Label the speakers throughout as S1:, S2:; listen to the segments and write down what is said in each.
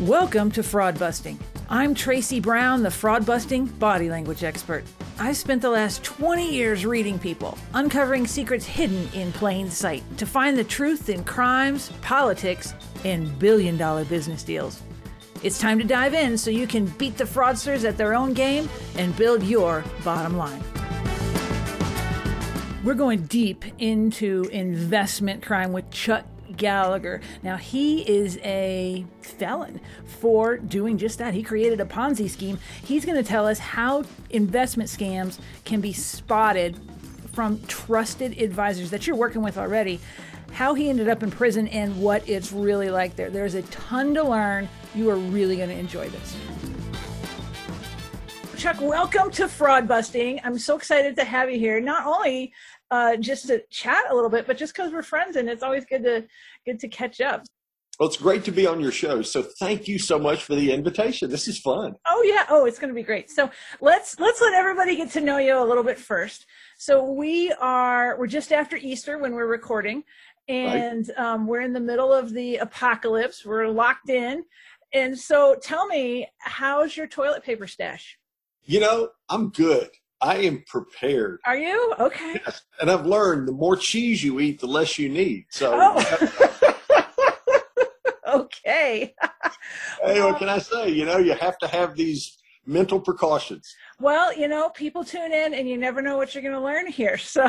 S1: Welcome to Fraud Busting. I'm Tracy Brown, the fraud busting body language expert. I've spent the last 20 years reading people, uncovering secrets hidden in plain sight to find the truth in crimes, politics, and billion dollar business deals. It's time to dive in so you can beat the fraudsters at their own game and build your bottom line. We're going deep into investment crime with Chuck Gallagher. Now, he is a felon for doing just that. He created a Ponzi scheme. He's going to tell us how investment scams can be spotted from trusted advisors that you're working with already, how he ended up in prison, and what it's really like there. There's a ton to learn. You are really going to enjoy this. Chuck, welcome to Fraud Busting. I'm so excited to have you here. Not only uh, just to chat a little bit, but just because we're friends and it's always good to good to catch up.
S2: Well, it's great to be on your show. So thank you so much for the invitation. This is fun.
S1: Oh yeah. Oh, it's going to be great. So let's let's let everybody get to know you a little bit first. So we are we're just after Easter when we're recording, and right. um, we're in the middle of the apocalypse. We're locked in, and so tell me, how's your toilet paper stash?
S2: You know, I'm good. I am prepared.
S1: Are you? Okay.
S2: Yes. And I've learned the more cheese you eat, the less you need. So
S1: oh. Okay.
S2: hey, what can I say? You know, you have to have these mental precautions.
S1: Well, you know, people tune in and you never know what you're going to learn here. So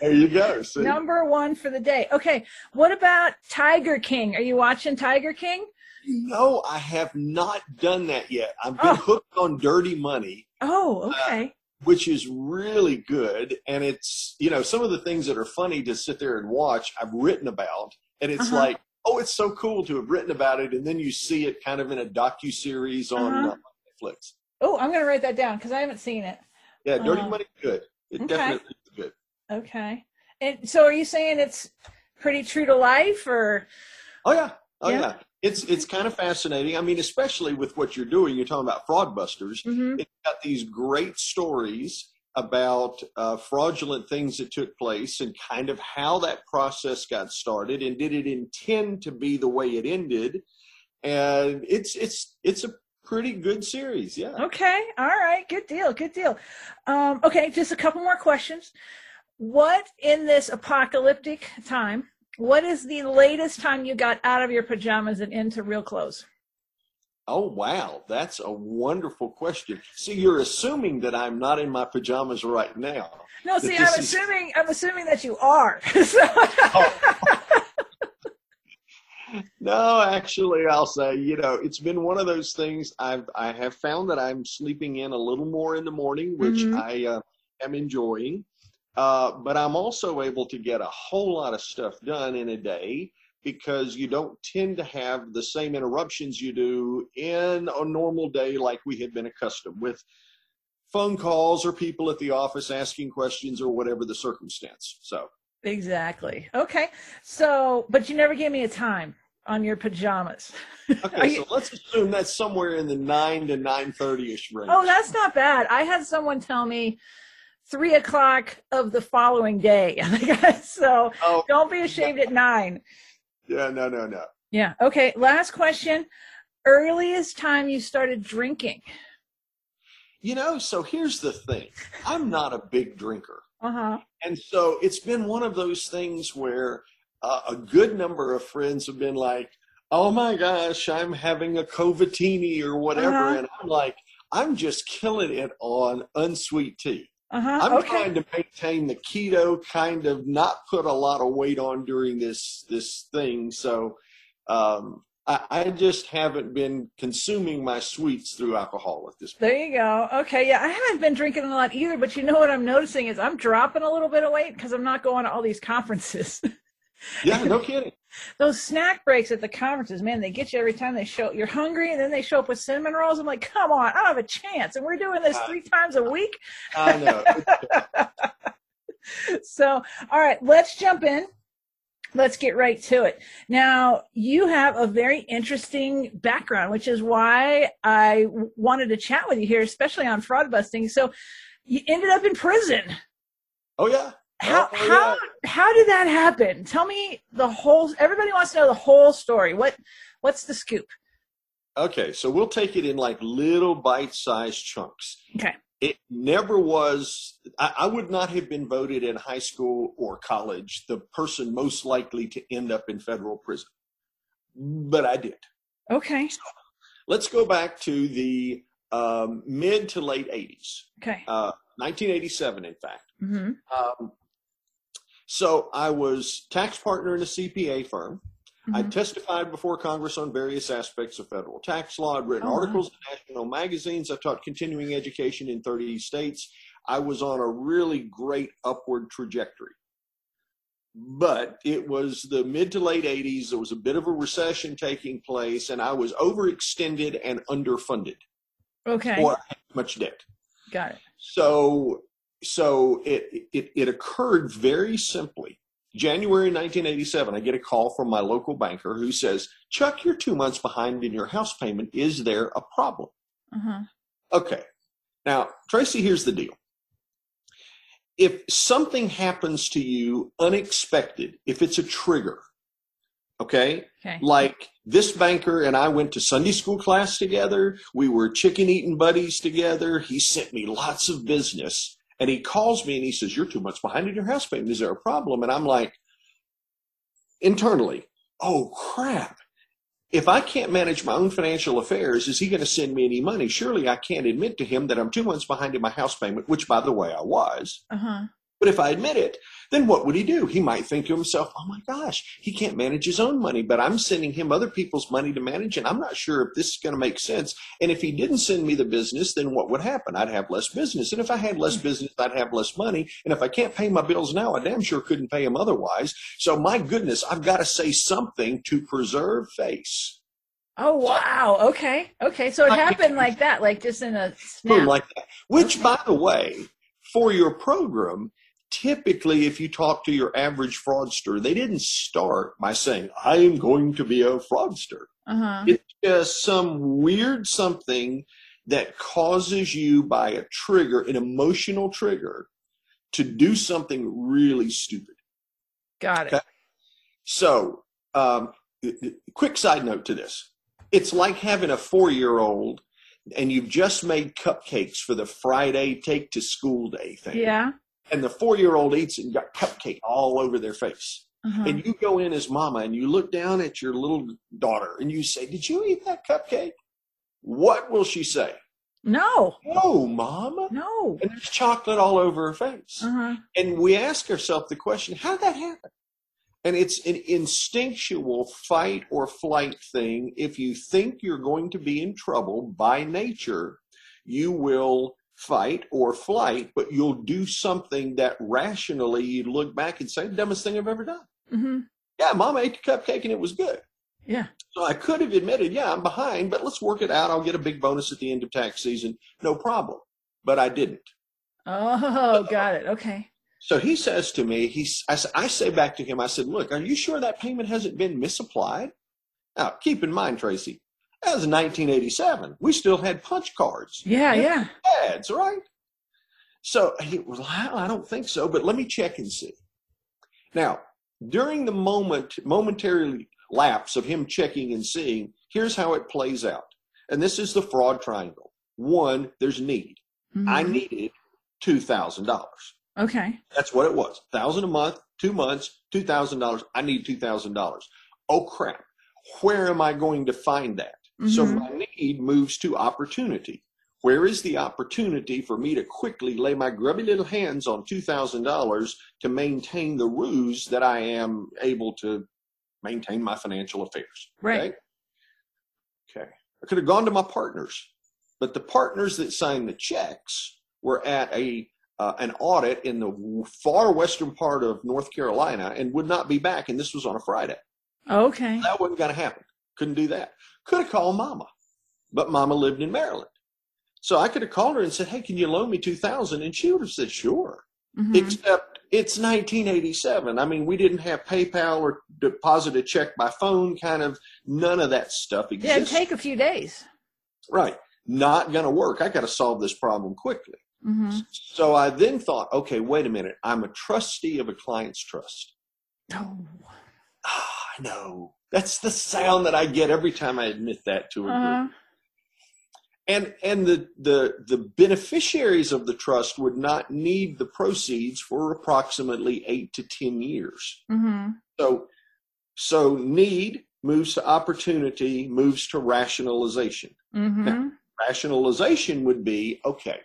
S2: there you go.
S1: See? Number one for the day. Okay. What about Tiger King? Are you watching Tiger King?
S2: No, I have not done that yet. I've been oh. hooked on Dirty Money.
S1: Oh, okay. Uh,
S2: which is really good. And it's, you know, some of the things that are funny to sit there and watch, I've written about. And it's uh-huh. like, oh, it's so cool to have written about it. And then you see it kind of in a docu series on uh-huh. uh, Netflix.
S1: Oh, I'm going to write that down because I haven't seen it.
S2: Yeah, Dirty uh, Money, good. It okay. definitely is good.
S1: Okay. And so are you saying it's pretty true to life or?
S2: Oh, yeah. Oh, yeah. yeah it's it's kind of fascinating. I mean, especially with what you're doing. You're talking about fraud busters. Mm-hmm. It's got these great stories about uh, fraudulent things that took place and kind of how that process got started and did it intend to be the way it ended. And it's it's it's a pretty good series. Yeah.
S1: Okay. All right. Good deal. Good deal. Um, okay. Just a couple more questions. What in this apocalyptic time what is the latest time you got out of your pajamas and into real clothes?
S2: Oh wow, that's a wonderful question. See, you're assuming that I'm not in my pajamas right now.
S1: No, see, I'm is... assuming I'm assuming that you are. oh.
S2: no, actually, I'll say, you know, it's been one of those things. I've I have found that I'm sleeping in a little more in the morning, which mm-hmm. I uh, am enjoying. Uh, but I'm also able to get a whole lot of stuff done in a day because you don't tend to have the same interruptions you do in a normal day like we had been accustomed with phone calls or people at the office asking questions or whatever the circumstance. So
S1: exactly. Okay. So, but you never gave me a time on your pajamas.
S2: Okay, so let's assume that's somewhere in the nine to nine thirty ish range.
S1: Oh, that's not bad. I had someone tell me three o'clock of the following day. so oh. don't be ashamed at nine.
S2: Yeah, no, no, no.
S1: Yeah. Okay. Last question. Earliest time you started drinking?
S2: You know, so here's the thing. I'm not a big drinker.
S1: Uh-huh.
S2: And so it's been one of those things where uh, a good number of friends have been like, oh my gosh, I'm having a covatini or whatever. Uh-huh. And I'm like, I'm just killing it on unsweet tea.
S1: Uh-huh.
S2: I'm
S1: okay.
S2: trying to maintain the keto kind of not put a lot of weight on during this this thing. So um, I, I, just haven't been consuming my sweets through alcohol at this point.
S1: There you go. Okay, yeah, I haven't been drinking a lot either, but you know what I'm noticing is I'm dropping a little bit of weight because I'm not going to all these conferences.
S2: yeah, no kidding.
S1: Those snack breaks at the conferences, man, they get you every time they show. You're hungry, and then they show up with cinnamon rolls. I'm like, come on, I don't have a chance, and we're doing this uh, three times a uh, week.
S2: I know.
S1: so, all right, let's jump in. Let's get right to it. Now, you have a very interesting background, which is why I wanted to chat with you here, especially on fraud busting. So, you ended up in prison.
S2: Oh yeah.
S1: How oh, how how did that happen? Tell me the whole. Everybody wants to know the whole story. What what's the scoop?
S2: Okay, so we'll take it in like little bite-sized chunks.
S1: Okay.
S2: It never was. I, I would not have been voted in high school or college the person most likely to end up in federal prison, but I did.
S1: Okay.
S2: Let's go back to the um, mid to late 80s,
S1: Okay.
S2: uh, 1987, in fact.
S1: hmm
S2: Um, so I was tax partner in a CPA firm. I
S1: Mhm.
S2: testified before Congress on various aspects of federal tax law. I'd written
S1: Oh, wow.
S2: articles in national magazines. I've taught continuing education in 30 states. I was on a really great upward trajectory. But it was the mid to late 80s. There was a bit of a recession taking place, and I was overextended and underfunded,
S1: Okay.
S2: or I much debt.
S1: Got it.
S2: So, so it, it, it occurred very simply. January 1987, I get a call from my local banker who says, Chuck, you're two months behind in your house payment. Is there a problem?
S1: Uh-huh.
S2: Okay. Now, Tracy, here's the deal. If something happens to you unexpected, if it's a trigger, okay,
S1: Okay.
S2: like this banker and I went to Sunday school class together. We were chicken eating buddies together. He sent me lots of business and he calls me and he says, You're two months behind in your house payment. Is there a problem? And I'm like, internally, oh crap. If I can't manage my own financial affairs, is he going to send me any money? Surely I can't admit to him that I'm two months behind in my house payment, which by the way I was.
S1: Uh-huh.
S2: But if I admit it, then what would he do? He might think to himself, oh my gosh, he can't manage his own money, but I'm sending him other people's money to manage, and I'm not sure if this is going to make sense. And if he didn't send me the business, then what would happen? I'd have less business. And if I had less hmm. business, I'd have less money. And if I can't pay my bills now, I damn sure couldn't pay them otherwise. So my goodness, I've got to say something to preserve face.
S1: Oh wow. Okay. Okay. So it happened like that, like just in a
S2: Boom,
S1: snap.
S2: like that. Which,
S1: Okay.
S2: by the way, for your program, typically if you talk to your average fraudster, they didn't start by saying, I am going to be a fraudster.
S1: Uh-huh.
S2: It's just some weird something that causes you by a trigger, an emotional trigger, to do something really stupid.
S1: Got it.
S2: Okay. So, um, quick side note to this it's like having a four year old and you've just made cupcakes for the Friday take to school day thing.
S1: Yeah.
S2: And the four year old eats and got cupcake all over their face.
S1: Uh-huh.
S2: And you go in as mama and you look down at your little daughter and you say, Did you eat that cupcake? What will she say?
S1: No.
S2: No, mama.
S1: No.
S2: And there's chocolate all over her face.
S1: Uh-huh.
S2: And we ask ourselves the question, how did that happen? And it's an instinctual fight or flight thing. If you think you're going to be in trouble by nature, you will fight or flight, but you'll do something that rationally you look back and say, dumbest thing I've ever done.
S1: Mm-hmm.
S2: Yeah, mom ate the cupcake and it was good.
S1: Yeah.
S2: So I could have admitted, yeah, I'm behind, but let's work it out. I'll get a big bonus at the end of tax season. No problem. But I didn't.
S1: Oh, got it. Okay.
S2: So he says to me, he's, I say back to him, I said, look, are you sure that payment hasn't been misapplied? Now, keep in mind, Tracy, that was 1987. We still had punch cards.
S1: Yeah, yeah.
S2: Ads, right? So he was like, I don't think so, but let me check and see. Now, during the moment, momentary lapse of him checking and seeing, here's how it plays out. And this is the fraud triangle. One, there's need. I
S1: Mhm.
S2: needed $2,000.
S1: Okay.
S2: That's what it was. Thousand a month, two months, two thousand dollars. I need two thousand dollars. Oh crap. Where am I going to find that? So
S1: Mhm.
S2: my need moves to opportunity. Where is the opportunity for me to quickly lay my grubby little hands on two thousand dollars to maintain the ruse that I am able to maintain my financial affairs?
S1: Right.
S2: Okay. Okay. I could have gone to my partners, but the partners that signed the checks were at a uh, an audit in the far western part of North Carolina and would not be back. And this was on a Friday.
S1: Okay.
S2: That wasn't going to happen. Couldn't do that. Could have called Mama, but Mama lived in Maryland. So I could have called her and said, "Hey, can you loan me two thousand? And she would have said, "Sure."
S1: Mhm.
S2: Except it's 1987. I mean, we didn't have PayPal or deposit a check by phone. Kind of none of that stuff
S1: Yeah, it'd take a few days.
S2: Right. Not going to work. I got to solve this problem quickly.
S1: Mm-hmm.
S2: So I then thought, okay, wait a minute. I'm a trustee of a client's trust.
S1: Oh.
S2: Ah, I know. That's the sound that I get every time I admit that to a
S1: Uh-huh.
S2: group. And and the the the beneficiaries of the trust would not need the proceeds for approximately eight to ten years.
S1: Mm-hmm.
S2: So so need moves to opportunity, moves to rationalization.
S1: Mm-hmm.
S2: Rationalization would be okay,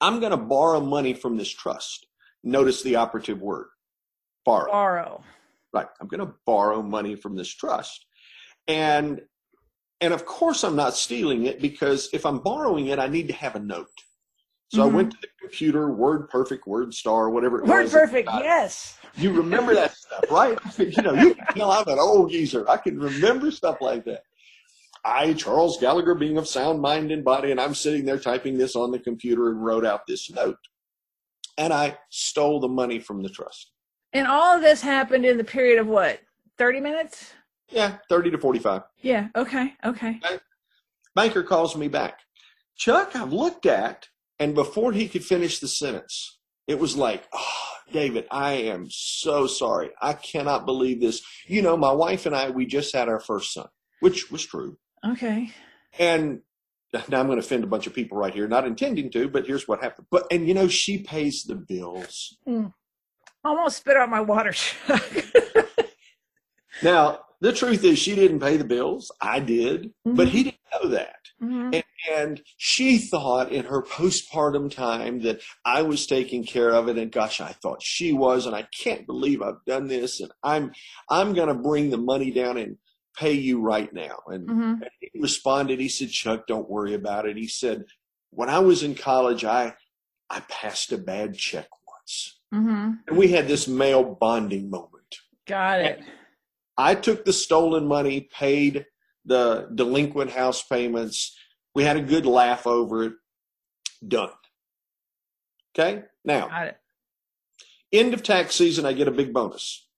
S2: I'm going to borrow money from this trust. Notice the operative word borrow.
S1: Borrow.
S2: Right. I'm going to borrow money from this trust. And and of course I'm not stealing it because if I'm borrowing it, I need to have a note. So I
S1: Mhm.
S2: went to the computer, Word Perfect, Word Star, whatever it
S1: Word
S2: was.
S1: perfect. Yes.
S2: You remember that stuff, right? you know, you can tell I'm an old geezer. I can remember stuff like that. I, Charles Gallagher, being of sound mind and body, and I'm sitting there typing this on the computer and wrote out this note. And I stole the money from the trust.
S1: And all of this happened in the period of what? 30 minutes?
S2: Yeah, 30 to 45.
S1: Yeah. Okay. Okay.
S2: Banker calls me back. Chuck, I've looked at, and before he could finish the sentence, it was like, oh, David, I am so sorry. I cannot believe this. You know, my wife and I, we just had our first son, which was true.
S1: Okay.
S2: And now I'm going to offend a bunch of people right here, not intending to, but here's what happened. But, and you know, she pays the bills. Hmm.
S1: Almost spit out my water.
S2: Now, the truth is, she didn't pay the bills. I did, but he didn't know that.
S1: Mhm.
S2: And, and she thought in her postpartum time that I was taking care of it, and gosh, I thought she was, and I can't believe I've done this, and I'm I'm going to bring the money down and pay you right now. And,
S1: Mhm.
S2: and he responded. He said, "Chuck, don't worry about it." He said, "When I was in college, I I passed a bad check once,
S1: Mhm.
S2: and we had this male bonding moment."
S1: Got it.
S2: I took the stolen money, paid the delinquent house payments. We had a good laugh over it. Done. Okay. Now, end of tax season, I get a big bonus.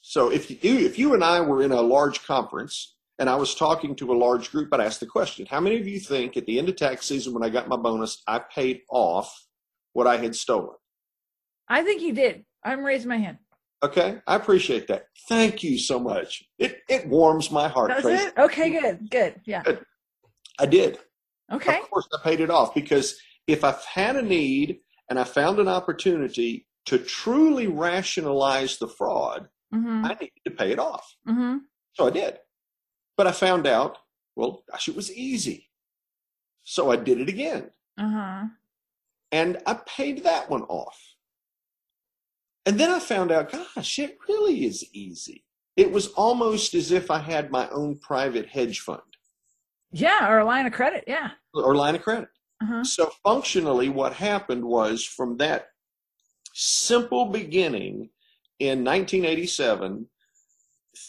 S2: So if you if you and I were in a large conference and I was talking to a large group, I'd ask the question: How many of you think at the end of tax season, when I got my bonus, I paid off what I had stolen?
S1: I think you did. I'm raising my hand.
S2: Okay, I appreciate that. Thank you so much. It it warms my heart.
S1: Does
S2: Tracy.
S1: it? Okay, good. Good. Yeah. Good.
S2: I did.
S1: Okay.
S2: Of course, I paid it off because if I've had a need and I found an opportunity to truly rationalize the fraud,
S1: Mm-hmm.
S2: I needed to pay it off.
S1: Mm-hmm.
S2: So I did. But I found out, well, gosh, it was easy. So I did it again
S1: Uh-huh.
S2: and I paid that one off. And then I found out, gosh, it really is easy. It was almost as if I had my own private hedge fund
S1: Yeah, or a line of credit. Yeah.
S2: or line of credit.
S1: Uh-huh.
S2: So functionally, what happened was from that simple beginning in 1987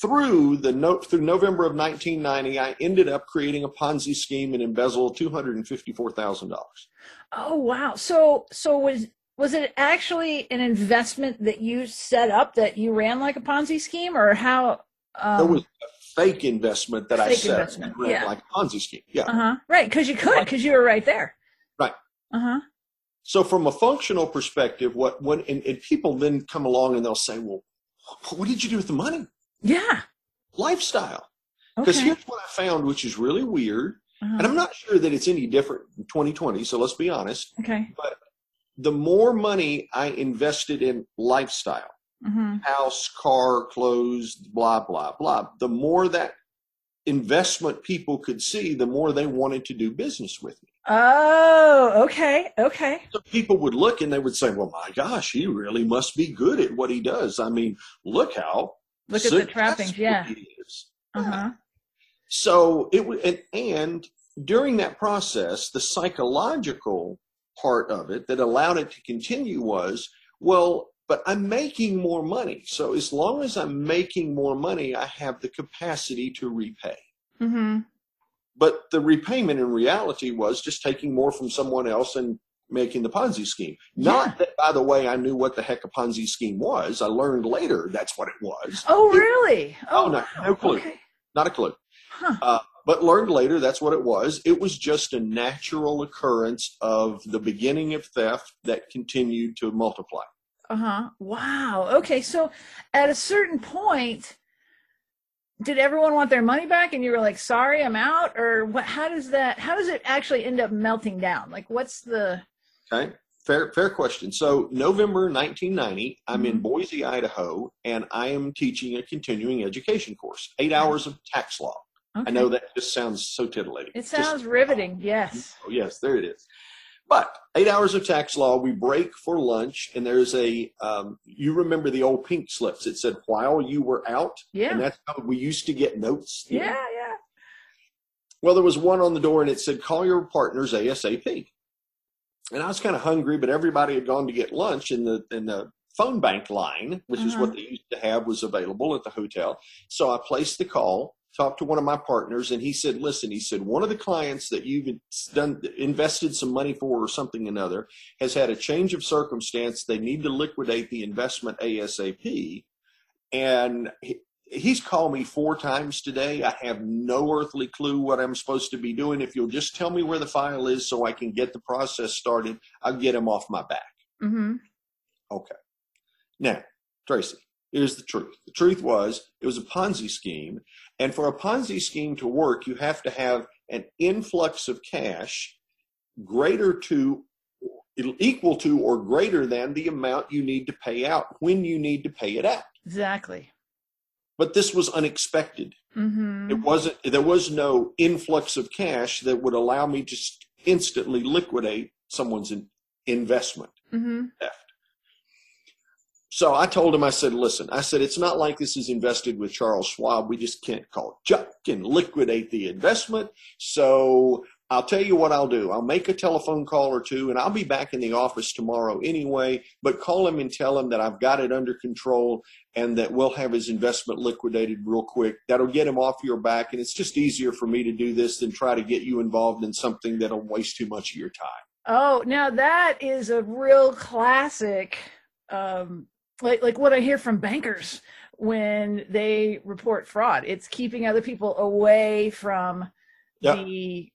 S2: through the no, through November of 1990, I ended up creating a Ponzi scheme and embezzled two hundred and fifty four thousand dollars.
S1: Oh wow. So so was was it actually an investment that you set up that you ran like a Ponzi scheme or how um,
S2: There was a fake investment that I
S1: Fake
S2: set up
S1: investment,
S2: and ran
S1: yeah.
S2: like a Ponzi scheme. Yeah.
S1: uh-huh. Right, cuz you could cuz you were right there.
S2: Right.
S1: Uh-huh.
S2: So from a functional perspective, what when and, and people then come along and they'll say, well, what did you do with the money?
S1: Yeah.
S2: Lifestyle. Because
S1: Okay.
S2: here's what I found, which is really weird.
S1: Uh-huh.
S2: And I'm not sure that it's any different in 2020. So let's be honest.
S1: Okay.
S2: The more money I invested in lifestyle,
S1: Mhm.
S2: house, car, clothes, blah, blah, blah, the more that investment people could see, the more they wanted to do business with me.
S1: Oh, okay. Okay.
S2: So people would look and they would say, well, my gosh, he really must be good at what he does. I mean, look how
S1: Look at the trappings, yeah. Uh-huh.
S2: So it and, and during that process, the psychological part of it that allowed it to continue was, well, but I'm making more money. So as long as I'm making more money, I have the capacity to repay.
S1: Mhm.
S2: But the repayment in reality was just taking more from someone else and making the Ponzi scheme. Not that, by the way, I knew what the heck a Ponzi scheme was. I learned later that's what it was.
S1: Oh, really?
S2: Oh, no, no clue.
S1: Okay.
S2: Not a clue.
S1: Huh.
S2: Uh, but learned later that's what it was. It was just a natural occurrence of the beginning of theft that continued to multiply.
S1: Uh-huh. Wow. Okay. So at a certain point, did everyone want their money back and you were like sorry i'm out or what how does that how does it actually end up melting down like what's the
S2: okay fair fair question so november 1990 i'm in
S1: Mhm.
S2: boise idaho and i am teaching a continuing education course eight hours of tax law i know that just sounds so titillating
S1: it
S2: Just-
S1: sounds riveting yes
S2: Oh, yes, there it is. But eight hours of tax law, we break for lunch, and there's a, um, you remember the old pink slips. It said, while you were out. Yeah. And
S1: yeah
S2: that's how we used to get notes. you know?
S1: yeah yeah
S2: Well, there was one on the door, and it said, call your partners ASAP. And I was kind of hungry, but everybody had gone to get lunch, and the, and the phone bank line, which is
S1: Uh-huh.
S2: what they used to have, was available at the hotel. So I placed the call, talked to one of my partners, and he said, "Listen," he said, "one of the clients that you've done invested some money for or something another has had a change of circumstance. They need to liquidate the investment ASAP." And he, he's called me four times today. I have no earthly clue what I'm supposed to be doing. If you'll just tell me where the file is so I can get the process started, I'll get him off my back.
S1: mm-hmm.
S2: Okay. Now, Tracy, here's the truth. The truth was it was a Ponzi scheme. And for a Ponzi scheme to work, you have to have an influx of cash greater to, equal to, or greater than the amount you need to pay out when you need to pay it out.
S1: exactly
S2: But this was unexpected.
S1: mm-hmm.
S2: It wasn't, there was no influx of cash that would allow me to instantly liquidate someone's in, investment.
S1: Mm-hmm.
S2: So I told him, I said, listen, I said, it's not like this is invested with Charles Schwab. We just can't call Chuck and liquidate the investment. So I'll tell you what I'll do. I'll make a telephone call or two and I'll be back in the office tomorrow anyway, but call him and tell him that I've got it under control and that we'll have his investment liquidated real quick. That'll get him off your back. And it's just easier for me to do this than try to get you involved in something that'll waste too much of your time.
S1: Oh, now that is a real classic, um, like like what I hear from bankers when they report fraud. It's keeping other people away from
S2: Yep.
S1: the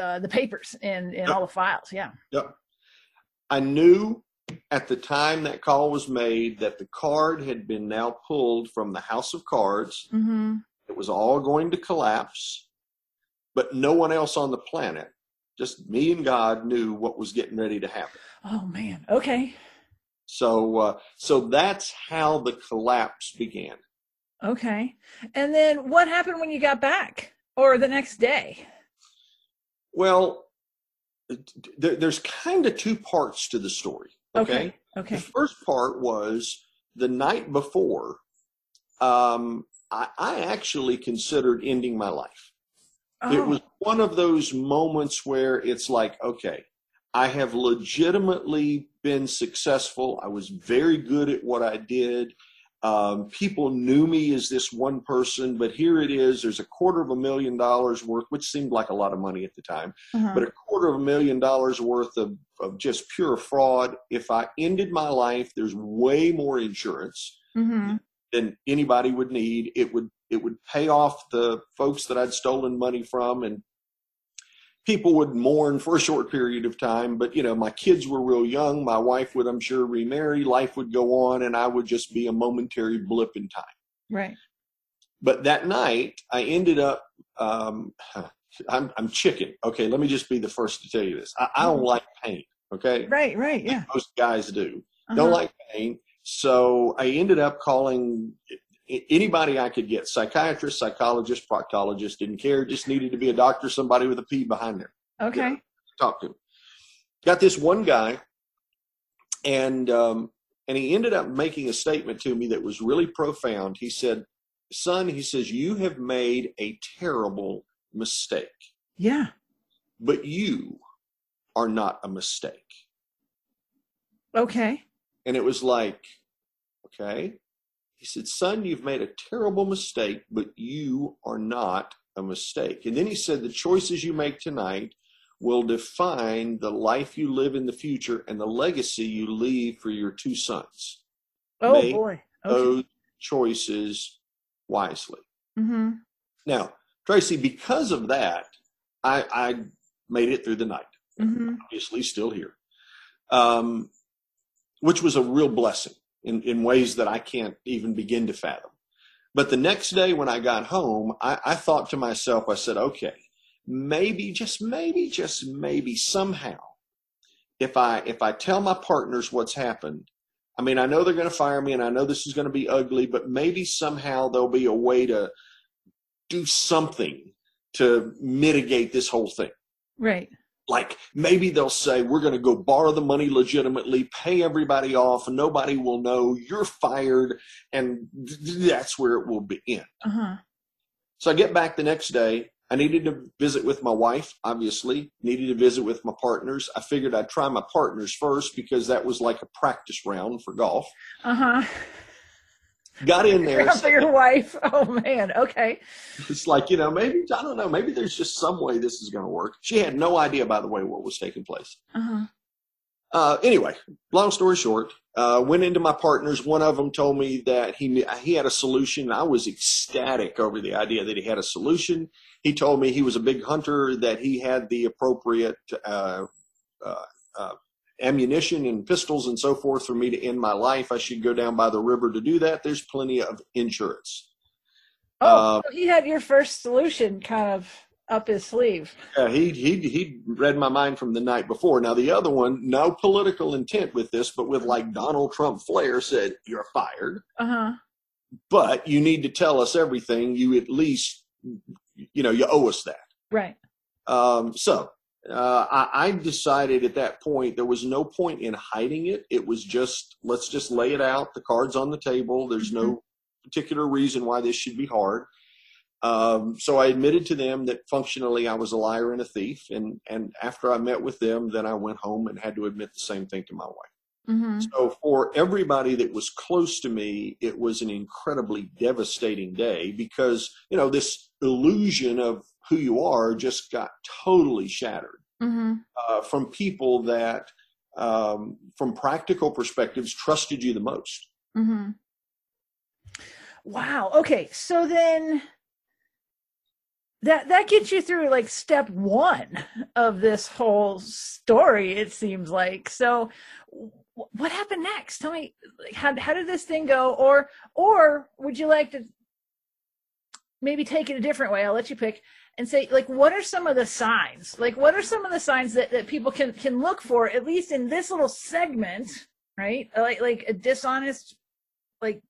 S1: uh, the papers and and
S2: Yep.
S1: all the files. Yeah.
S2: Yep. I knew at the time that call was made that the card had been now pulled from the house of cards.
S1: Mm-hmm.
S2: It was all going to collapse, but no one else on the planet, just me and God, knew what was getting ready to happen.
S1: Oh man. Okay.
S2: So, uh, so that's how the collapse began.
S1: Okay. And then what happened when you got back, or the next day?
S2: Well, there, there's kind of two parts to the story. okay?
S1: Okay.
S2: The first part was the night before. Um, I, I actually considered ending my life. It
S1: Oh,
S2: was one of those moments where it's like, okay, I have legitimately been successful. I was very good at what I did. Um, people knew me as this one person, but here it is. There's a quarter of a million dollars worth, which seemed like a lot of money at the time
S1: uh-huh.
S2: but a quarter of a million dollars worth of, of just pure fraud. If I ended my life, there's way more insurance
S1: Mhm.
S2: than anybody would need. It would it would pay off the folks that I'd stolen money from, and people would mourn for a short period of time. But you know, my kids were real young. My wife would, I'm sure, remarry. Life would go on, and I would just be a momentary blip in time.
S1: Right.
S2: But that night, I ended up. Um, I'm, I'm chicken. Okay, let me just be the first to tell you this. I, I don't
S1: Mhm.
S2: like pain. Okay,
S1: Right. Right. Yeah.
S2: most guys do.
S1: Uh-huh.
S2: Don't like pain. So I ended up calling anybody I could get: psychiatrist, psychologist, proctologist. Didn't care. Just needed to be a doctor, somebody with a P behind there.
S1: Okay.
S2: Talk to him. Got this one guy, and um, and he ended up making a statement to me that was really profound. He said, "Son," he says, "you have made a terrible mistake,
S1: Yeah.
S2: but you are not a mistake."
S1: Okay.
S2: And it was like, okay. He said, Son, you've made a terrible mistake, but you are not a mistake. And then he said, The choices you make tonight will define the life you live in the future and the legacy you leave for your two sons.
S1: Oh
S2: Make
S1: boy. Okay.
S2: Those choices wisely.
S1: Mm-hmm.
S2: Now, Tracy, because of that, I, I made it through the night.
S1: Mm-hmm.
S2: obviously still here, um, which was a real blessing in, in ways that I can't even begin to fathom. But the next day when I got home, I, I thought to myself, I said, okay, maybe, just maybe, just maybe somehow, if I if I tell my partners what's happened, I mean, I know they're going to fire me and I know this is going to be ugly, but maybe somehow there'll be a way to do something to mitigate this whole thing.
S1: Right.
S2: Like maybe they'll say, we're going to go borrow the money legitimately, pay everybody off, and nobody will know you're fired. And that's where it will begin.
S1: Uh-huh.
S2: So I get back the next day. I needed to visit with my wife, obviously, needed to visit with my partners. I figured I'd try my partners first because that was like a practice round for golf.
S1: Uh-huh.
S2: Got in there.
S1: for your wife. Oh man. Okay.
S2: It's like, you know, maybe, I don't know, maybe there's just some way this is going to work. She had no idea, by the way, what was taking place.
S1: Uh-huh.
S2: Uh, anyway, long story short, uh, went into my partners. One of them told me that he he had a solution. I was ecstatic over the idea that he had a solution. He told me he was a big hunter, that he had the appropriate uh, uh, uh ammunition and pistols and so forth for me to end my life. I should go down by the river to do that. There's plenty of insurance.
S1: Oh, uh, so he had your first solution kind of up his sleeve.
S2: Yeah, he he he read my mind from the night before. Now the other one, no political intent with this, but with like Donald Trump flair, said you're fired.
S1: Uh huh.
S2: But you need to tell us everything. You at least, you know, you owe us that.
S1: Right.
S2: Um, so uh, I, I, decided at that point there was no point in hiding it. It was just let's just lay it out. The cards on the table. There's no mm-hmm. particular reason why this should be hard. Um, so I admitted to them that functionally I was a liar and a thief. And and after I met with them, then I went home and had to admit the same thing to my wife.
S1: Mm-hmm.
S2: So for everybody that was close to me, it was an incredibly devastating day because you know this illusion of who you are just got totally shattered
S1: mm-hmm.
S2: uh, from people that, um, from practical perspectives, trusted you the most.
S1: Mm-hmm. Wow. Okay. So then that that gets you through like step one of this whole story. It seems like so. What happened next? Tell me, like, how how did this thing go? Or or would you like to maybe take it a different way? I'll let you pick and say like what are some of the signs like what are some of the signs that, that people can can look for at least in this little segment right like like a dishonest like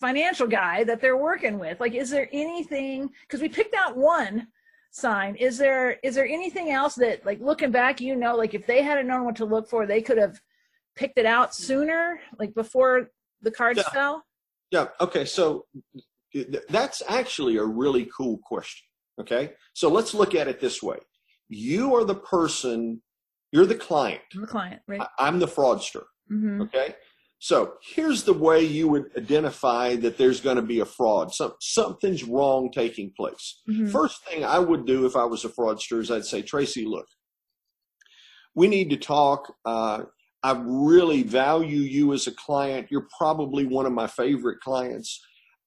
S1: financial guy that they're working with like is there anything because we picked out one sign is there is there anything else that like looking back you know like if they hadn't known what to look for they could have picked it out sooner like before the cards
S2: yeah.
S1: fell
S2: yeah okay so that's actually a really cool question Okay. So let's look at it this way. You are the person, you're the client.
S1: I'm the client, right?
S2: I'm the fraudster.
S1: Mm-hmm.
S2: Okay. So here's the way you would identify that there's going to be a fraud. Some, something's wrong taking place.
S1: Mm-hmm.
S2: First thing I would do if I was a fraudster is I'd say, Tracy, look, we need to talk. Uh, I really value you as a client. You're probably one of my favorite clients.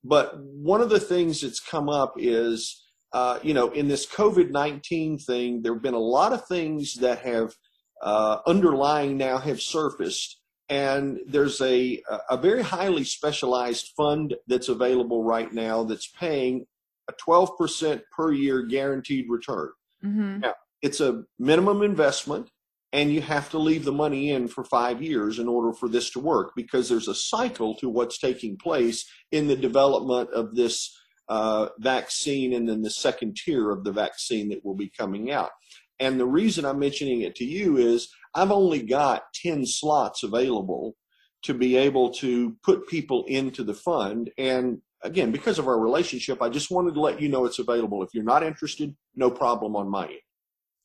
S2: But one of the things that's come up is uh, you know, in this COVID 19 thing, there have been a lot of things that have uh, underlying now have surfaced. And there's a, a very highly specialized fund that's available right now that's paying a 12% per year guaranteed return.
S1: Mm-hmm.
S2: Now, it's a minimum investment, and you have to leave the money in for five years in order for this to work because there's a cycle to what's taking place in the development of this uh, vaccine and then the second tier of the vaccine that will be coming out. And the reason I'm mentioning it to you is I've only got 10 slots available to be able to put people into the fund. And again, because of our relationship, I just wanted to let you know it's available. If you're not interested, no problem on my end.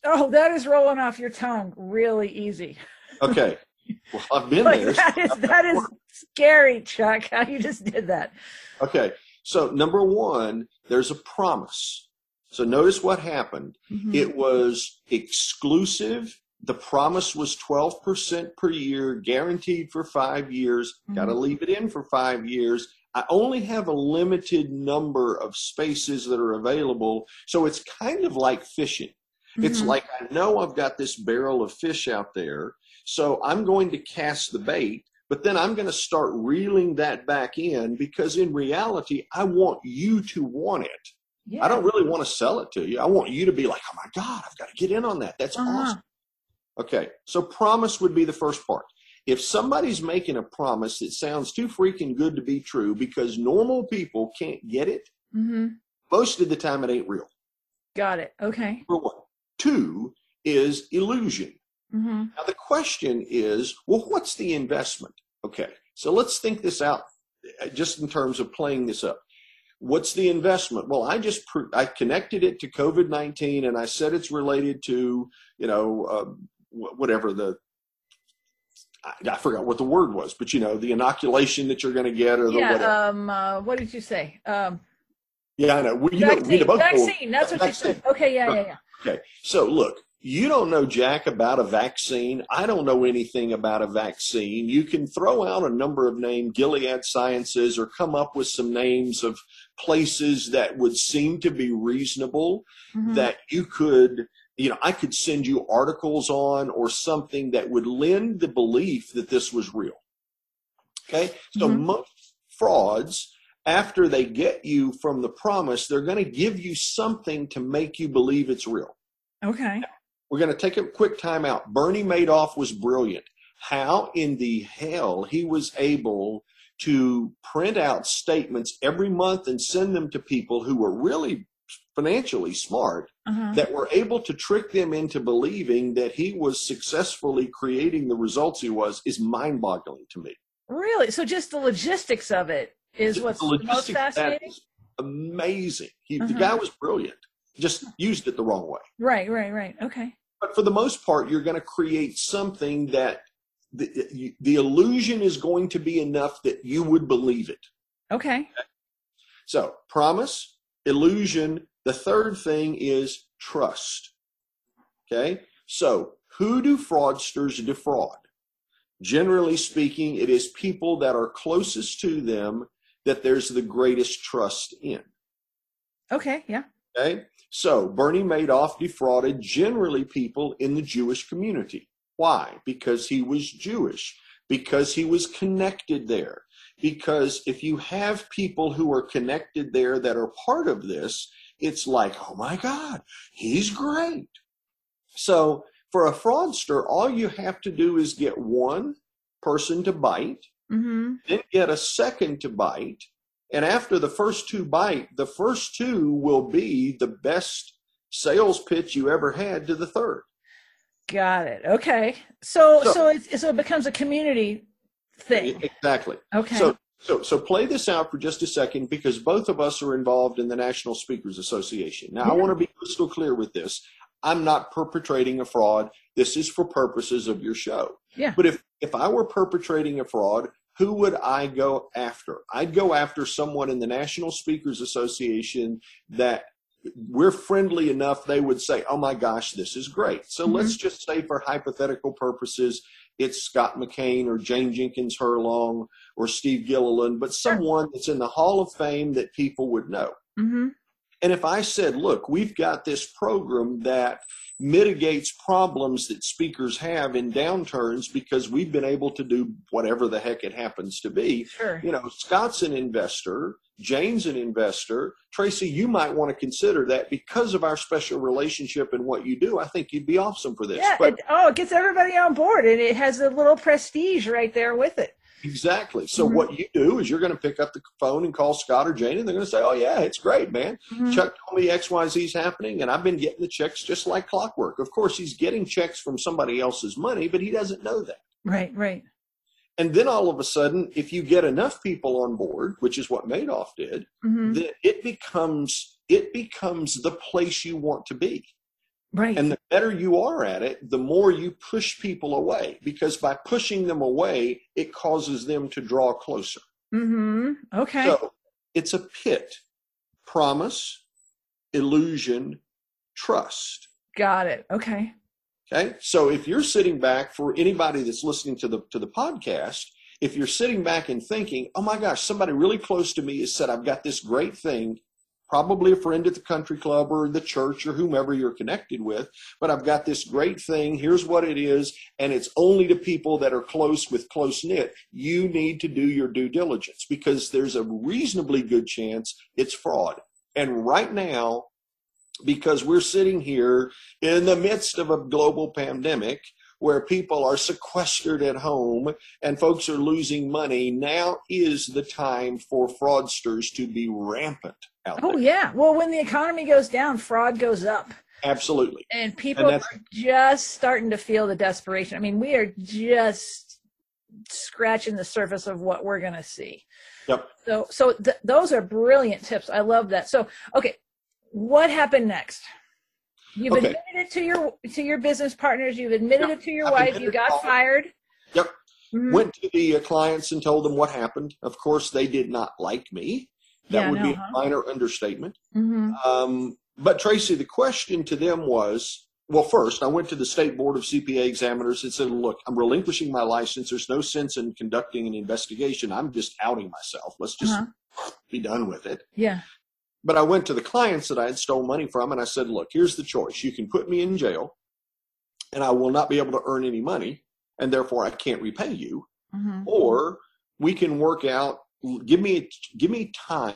S1: Oh, that is rolling off your tongue really easy.
S2: Okay. Well, I've been
S1: like
S2: there.
S1: That is, that is scary, Chuck, how you just did that.
S2: Okay. So, number one, there's a promise. So, notice what happened.
S1: Mm-hmm.
S2: It was exclusive. The promise was 12% per year, guaranteed for five years.
S1: Mm-hmm.
S2: Got to leave it in for five years. I only have a limited number of spaces that are available. So, it's kind of like fishing. It's
S1: Mhm.
S2: like I know I've got this barrel of fish out there, so I'm going to cast the bait, but then I'm going to start reeling that back in because in reality, I want you to want it. Yeah. I don't really want to sell it to you. I want you to be like, oh my God, I've got to get in on that. That's uh-huh. awesome. Okay, so promise would be the first part. If somebody's making a promise that sounds too freaking good to be true because normal people can't get it, mm-hmm. most of the time it ain't real.
S1: Got it. Okay.
S2: Number one. Two is illusion. Mm-hmm. Now, the question is well, what's the investment? Okay, so let's think this out uh, just in terms of playing this up. What's the investment? Well, I just I connected it to COVID nineteen, and I said it's related to you know uh, whatever the I forgot what the word was, but you know the inoculation that you're going to get or the
S1: yeah,
S2: whatever.
S1: Um, uh, what did you say? Um,
S2: yeah, I know. Well,
S1: you vaccine. Know, vaccine. That's what vaccine. you said. Okay. Yeah. Yeah. Yeah.
S2: Okay. So look, you don't know jack about a vaccine. I don't know anything about a vaccine. You can throw out a number of names, Gilead Sciences, or come up with some names of places that would seem to be reasonable mm-hmm. that you could, you know, I could send you articles on or something that would lend the belief that this was real. Okay. So mm-hmm. most frauds, after they get you from the promise, they're going to give you something to make you believe it's real.
S1: Okay.
S2: We're going to take a quick time out. Bernie Madoff was brilliant. How in the hell he was able to print out statements every month and send them to people who were really financially smart uh-huh. that were able to trick them into believing that he was successfully creating the results he was is mind boggling to me.
S1: Really? So just the logistics of it is what's the most fascinating?
S2: Amazing. He, uh-huh. The guy was brilliant just used it the wrong way.
S1: Right, right, right. Okay.
S2: But for the most part, you're going to create something that the, the illusion is going to be enough that you would believe it.
S1: Okay. okay.
S2: So, promise, illusion. The third thing is trust. Okay. So, who do fraudsters defraud? Generally speaking, it is people that are closest to them that there's the greatest trust in.
S1: Okay. Yeah.
S2: Okay. So Bernie Madoff defrauded generally people in the Jewish community. Why? Because he was Jewish, because he was connected there. Because if you have people who are connected there that are part of this, it's like, oh my God, he's great. So for a fraudster, all you have to do is get one person to bite, mm-hmm. then get a second to bite, and after the first two bite, the first two will be the best sales pitch you ever had to the third.
S1: Got it. Okay. So so, so it, so it becomes a community thing.
S2: Exactly.
S1: Okay.
S2: So so so play this out for just a second because both of us are involved in the National Speakers Association. Now yeah. I want to be crystal clear with this. I'm not perpetrating a fraud. This is for purposes of your show.
S1: Yeah.
S2: But if if I were perpetrating a fraud, who would I go after? I'd go after someone in the National Speakers Association that we're friendly enough they would say, oh my gosh, this is great. So mm-hmm. let's just say for hypothetical purposes, it's Scott McKain or Jane Jenkins Herlong or Steve Gilliland, but someone that's in the Hall of Fame that people would know. Mm-hmm. And if I said, look, we've got this program that mitigates problems that speakers have in downturns because we've been able to do whatever the heck it happens to be.
S1: Sure.
S2: You know, Scott's an investor, Jane's an investor. Tracy, you might want to consider that because of our special relationship and what you do. I think you'd be awesome for this.
S1: Yeah. But, it, oh, it gets everybody on board and it has a little prestige right there with it.
S2: Exactly. So mm-hmm. what you do is you're going to pick up the phone and call Scott or Jane, and they're going to say, "Oh yeah, it's great, man. Mm-hmm. Chuck told me X Y Z is happening, and I've been getting the checks just like clockwork." Of course, he's getting checks from somebody else's money, but he doesn't know that.
S1: Right. Right.
S2: And then all of a sudden, if you get enough people on board, which is what Madoff did, mm-hmm. then it becomes it becomes the place you want to be.
S1: Right.
S2: And the better you are at it, the more you push people away because by pushing them away, it causes them to draw closer.
S1: Mm-hmm. Okay.
S2: So it's a pit. Promise, illusion, trust.
S1: Got it. Okay.
S2: Okay. So if you're sitting back for anybody that's listening to the to the podcast, if you're sitting back and thinking, "Oh my gosh, somebody really close to me has said I've got this great thing probably a friend at the country club or the church or whomever you're connected with, but I've got this great thing. Here's what it is. And it's only to people that are close with close knit. You need to do your due diligence because there's a reasonably good chance it's fraud. And right now, because we're sitting here in the midst of a global pandemic where people are sequestered at home and folks are losing money, now is the time for fraudsters to be rampant out
S1: oh,
S2: there.
S1: yeah. Well, when the economy goes down, fraud goes up.
S2: Absolutely.
S1: And people
S2: And
S1: are just starting to feel the desperation. I mean, we are just scratching the surface of what we're going to see.
S2: Yep.
S1: So, so th- those are brilliant tips. I love that. So, okay, what happened next? You've
S2: Okay.
S1: admitted it to your to your business partners. You've admitted
S2: Yep.
S1: it to your
S2: I've
S1: wife. You got fired.
S2: Yep.
S1: Mhm.
S2: Went to the uh, clients and told them what happened. Of course, they did not like me. That
S1: Yeah,
S2: would
S1: no,
S2: be
S1: huh?
S2: a minor understatement.
S1: Mhm.
S2: Um, but Tracy, the question to them was, well, first, I went to the state board of CPA examiners and said, look, I'm relinquishing my license. There's no sense in conducting an investigation. I'm just outing myself. Let's just
S1: Uh-huh.
S2: be done with it.
S1: Yeah.
S2: But I went to the clients that I had stolen money from and I said, look, here's the choice. You can put me in jail and I will not be able to earn any money and therefore I can't repay you.
S1: Mhm.
S2: Or we can work out, give me, give me time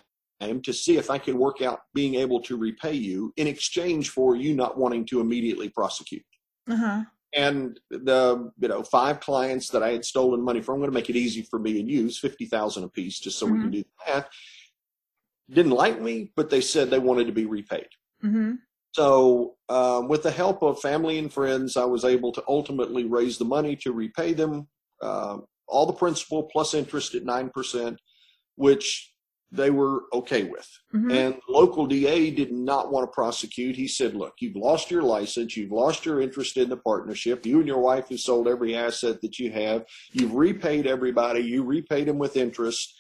S2: to see if I can work out being able to repay you in exchange for you not wanting to immediately prosecute.
S1: Uh-huh.
S2: And the, you know, five clients that I had stolen money from, I'm going to make it easy for me and use 50,000 apiece just so we can do that. Didn't like me, but they said they wanted to be repaid.
S1: Mhm.
S2: So, um, with the help of family and friends, I was able to ultimately raise the money to repay them, um, all the principal plus interest at 9%, which they were okay with.
S1: Mhm.
S2: And the local DA did not want to prosecute. He said, Look, you've lost your license. You've lost your interest in the partnership. You and your wife have sold every asset that you have. You've repaid everybody. You repaid them with interest.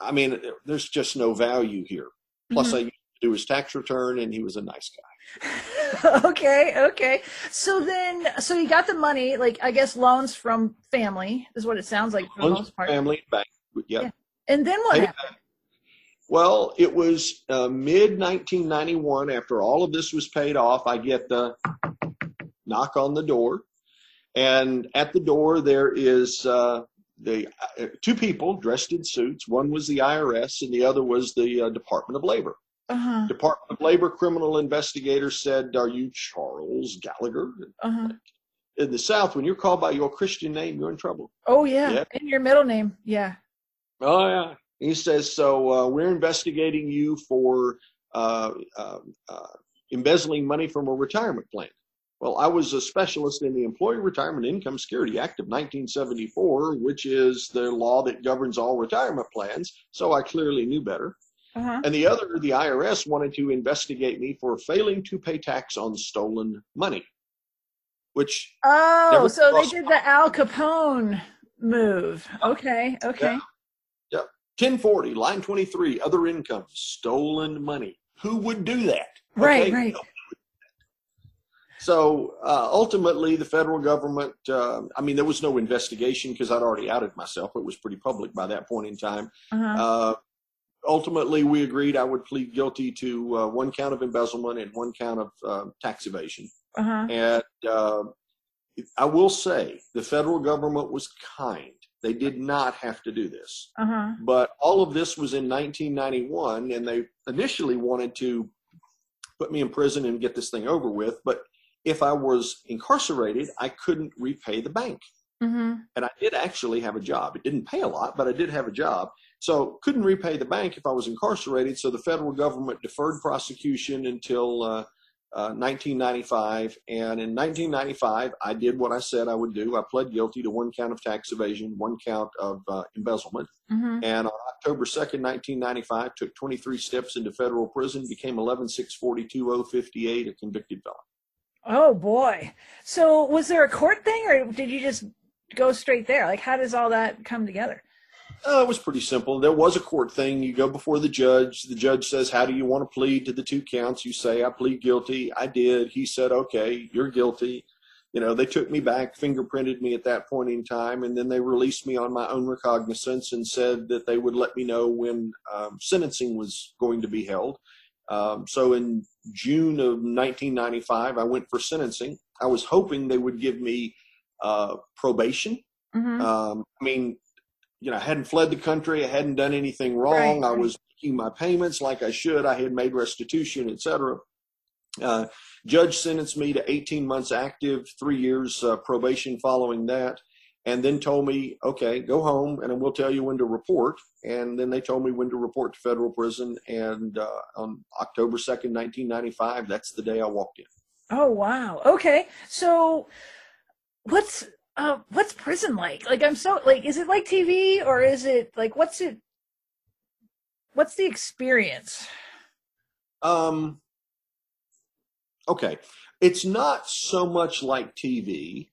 S2: I mean, there's just no value here. Plus,
S1: Mhm.
S2: I used to do his tax return, and he was a nice guy.
S1: okay, okay. So then, so he got the money, like I guess loans from family is what it sounds like for the
S2: Loans
S1: most part.
S2: Family bank. Yeah.
S1: Yeah. And then what happened?
S2: Well, it was uh, mid 1991. After all of this was paid off, I get the knock on the door, and at the door there is uh, the uh, two people dressed in suits. One was the IRS, and the other was the uh, Department of Labor.
S1: Uh-huh.
S2: Department of Labor criminal investigator said, "Are you Charles Gallagher?"
S1: Uh-huh.
S2: In the South, when you're called by your Christian name, you're in trouble.
S1: Oh yeah.
S2: Yeah.
S1: And your middle name. Yeah.
S2: Oh yeah. He says so. Uh, we're investigating you for uh, uh, uh, embezzling money from a retirement plan. Well, I was a specialist in the Employee Retirement Income Security Act of 1974, which is the law that governs all retirement plans. So I clearly knew better.
S1: Uh-huh.
S2: And the other, the IRS, wanted to investigate me for failing to pay tax on stolen money, which
S1: Oh, so they did the Al Capone move. Okay, okay.
S2: 1040, line 23, other income, stolen money. Who would do that?
S1: Right,
S2: Okay,
S1: right.
S2: So uh, ultimately, the federal government, uh, I mean, there was no investigation because I'd already outed myself. It was pretty public by that point in time.
S1: Uh-huh.
S2: Uh, ultimately, we agreed I would plead guilty to uh, one count of embezzlement and one count of uh, tax evasion.
S1: Uh-huh.
S2: And uh, I will say the federal government was kind. They did not have to do this.
S1: Uh-huh.
S2: But all of this was in 1991, and they initially wanted to put me in prison and get this thing over with. But if I was incarcerated, I couldn't repay the bank.
S1: Mm-hmm.
S2: And I did actually have a job. It didn't pay a lot, but I did have a job. So couldn't repay the bank if I was incarcerated. So the federal government deferred prosecution until uh, uh, 1995. And in 1995, I did what I said I would do. I pled guilty to one count of tax evasion, one count of uh, embezzlement.
S1: Mm-hmm.
S2: And on October 2nd, 1995, took 23 steps into federal prison, became 11-642-058, a convicted felon.
S1: Oh boy. So was there a court thing or did you just go straight there? Like how does all that come together?
S2: Uh, it was pretty simple. There was a court thing. You go before the judge. The judge says, How do you want to plead to the two counts? You say, I plead guilty. I did. He said, Okay, you're guilty. you know, they took me back, fingerprinted me at that point in time, and then they released me on my own recognizance and said that they would let me know when um, sentencing was going to be held. Um, so in June of 1995, I went for sentencing. I was hoping they would give me uh, probation. Mm-hmm. Um, I mean, you know, I hadn't fled the country. I hadn't done anything wrong. Right. I was making my payments like I should. I had made restitution, etc. Uh, judge sentenced me to 18 months active, three years uh, probation following that, and then told me, okay, go home and we'll tell you when to report. And then they told me when to report to federal prison. And uh, on October 2nd, 1995, that's the day I walked in.
S1: Oh, wow. Okay. So what's, uh, what's prison like? Like, I'm so like, is it like TV or is it like, what's it, what's the experience?
S2: Um, Okay. It's not so much like TV.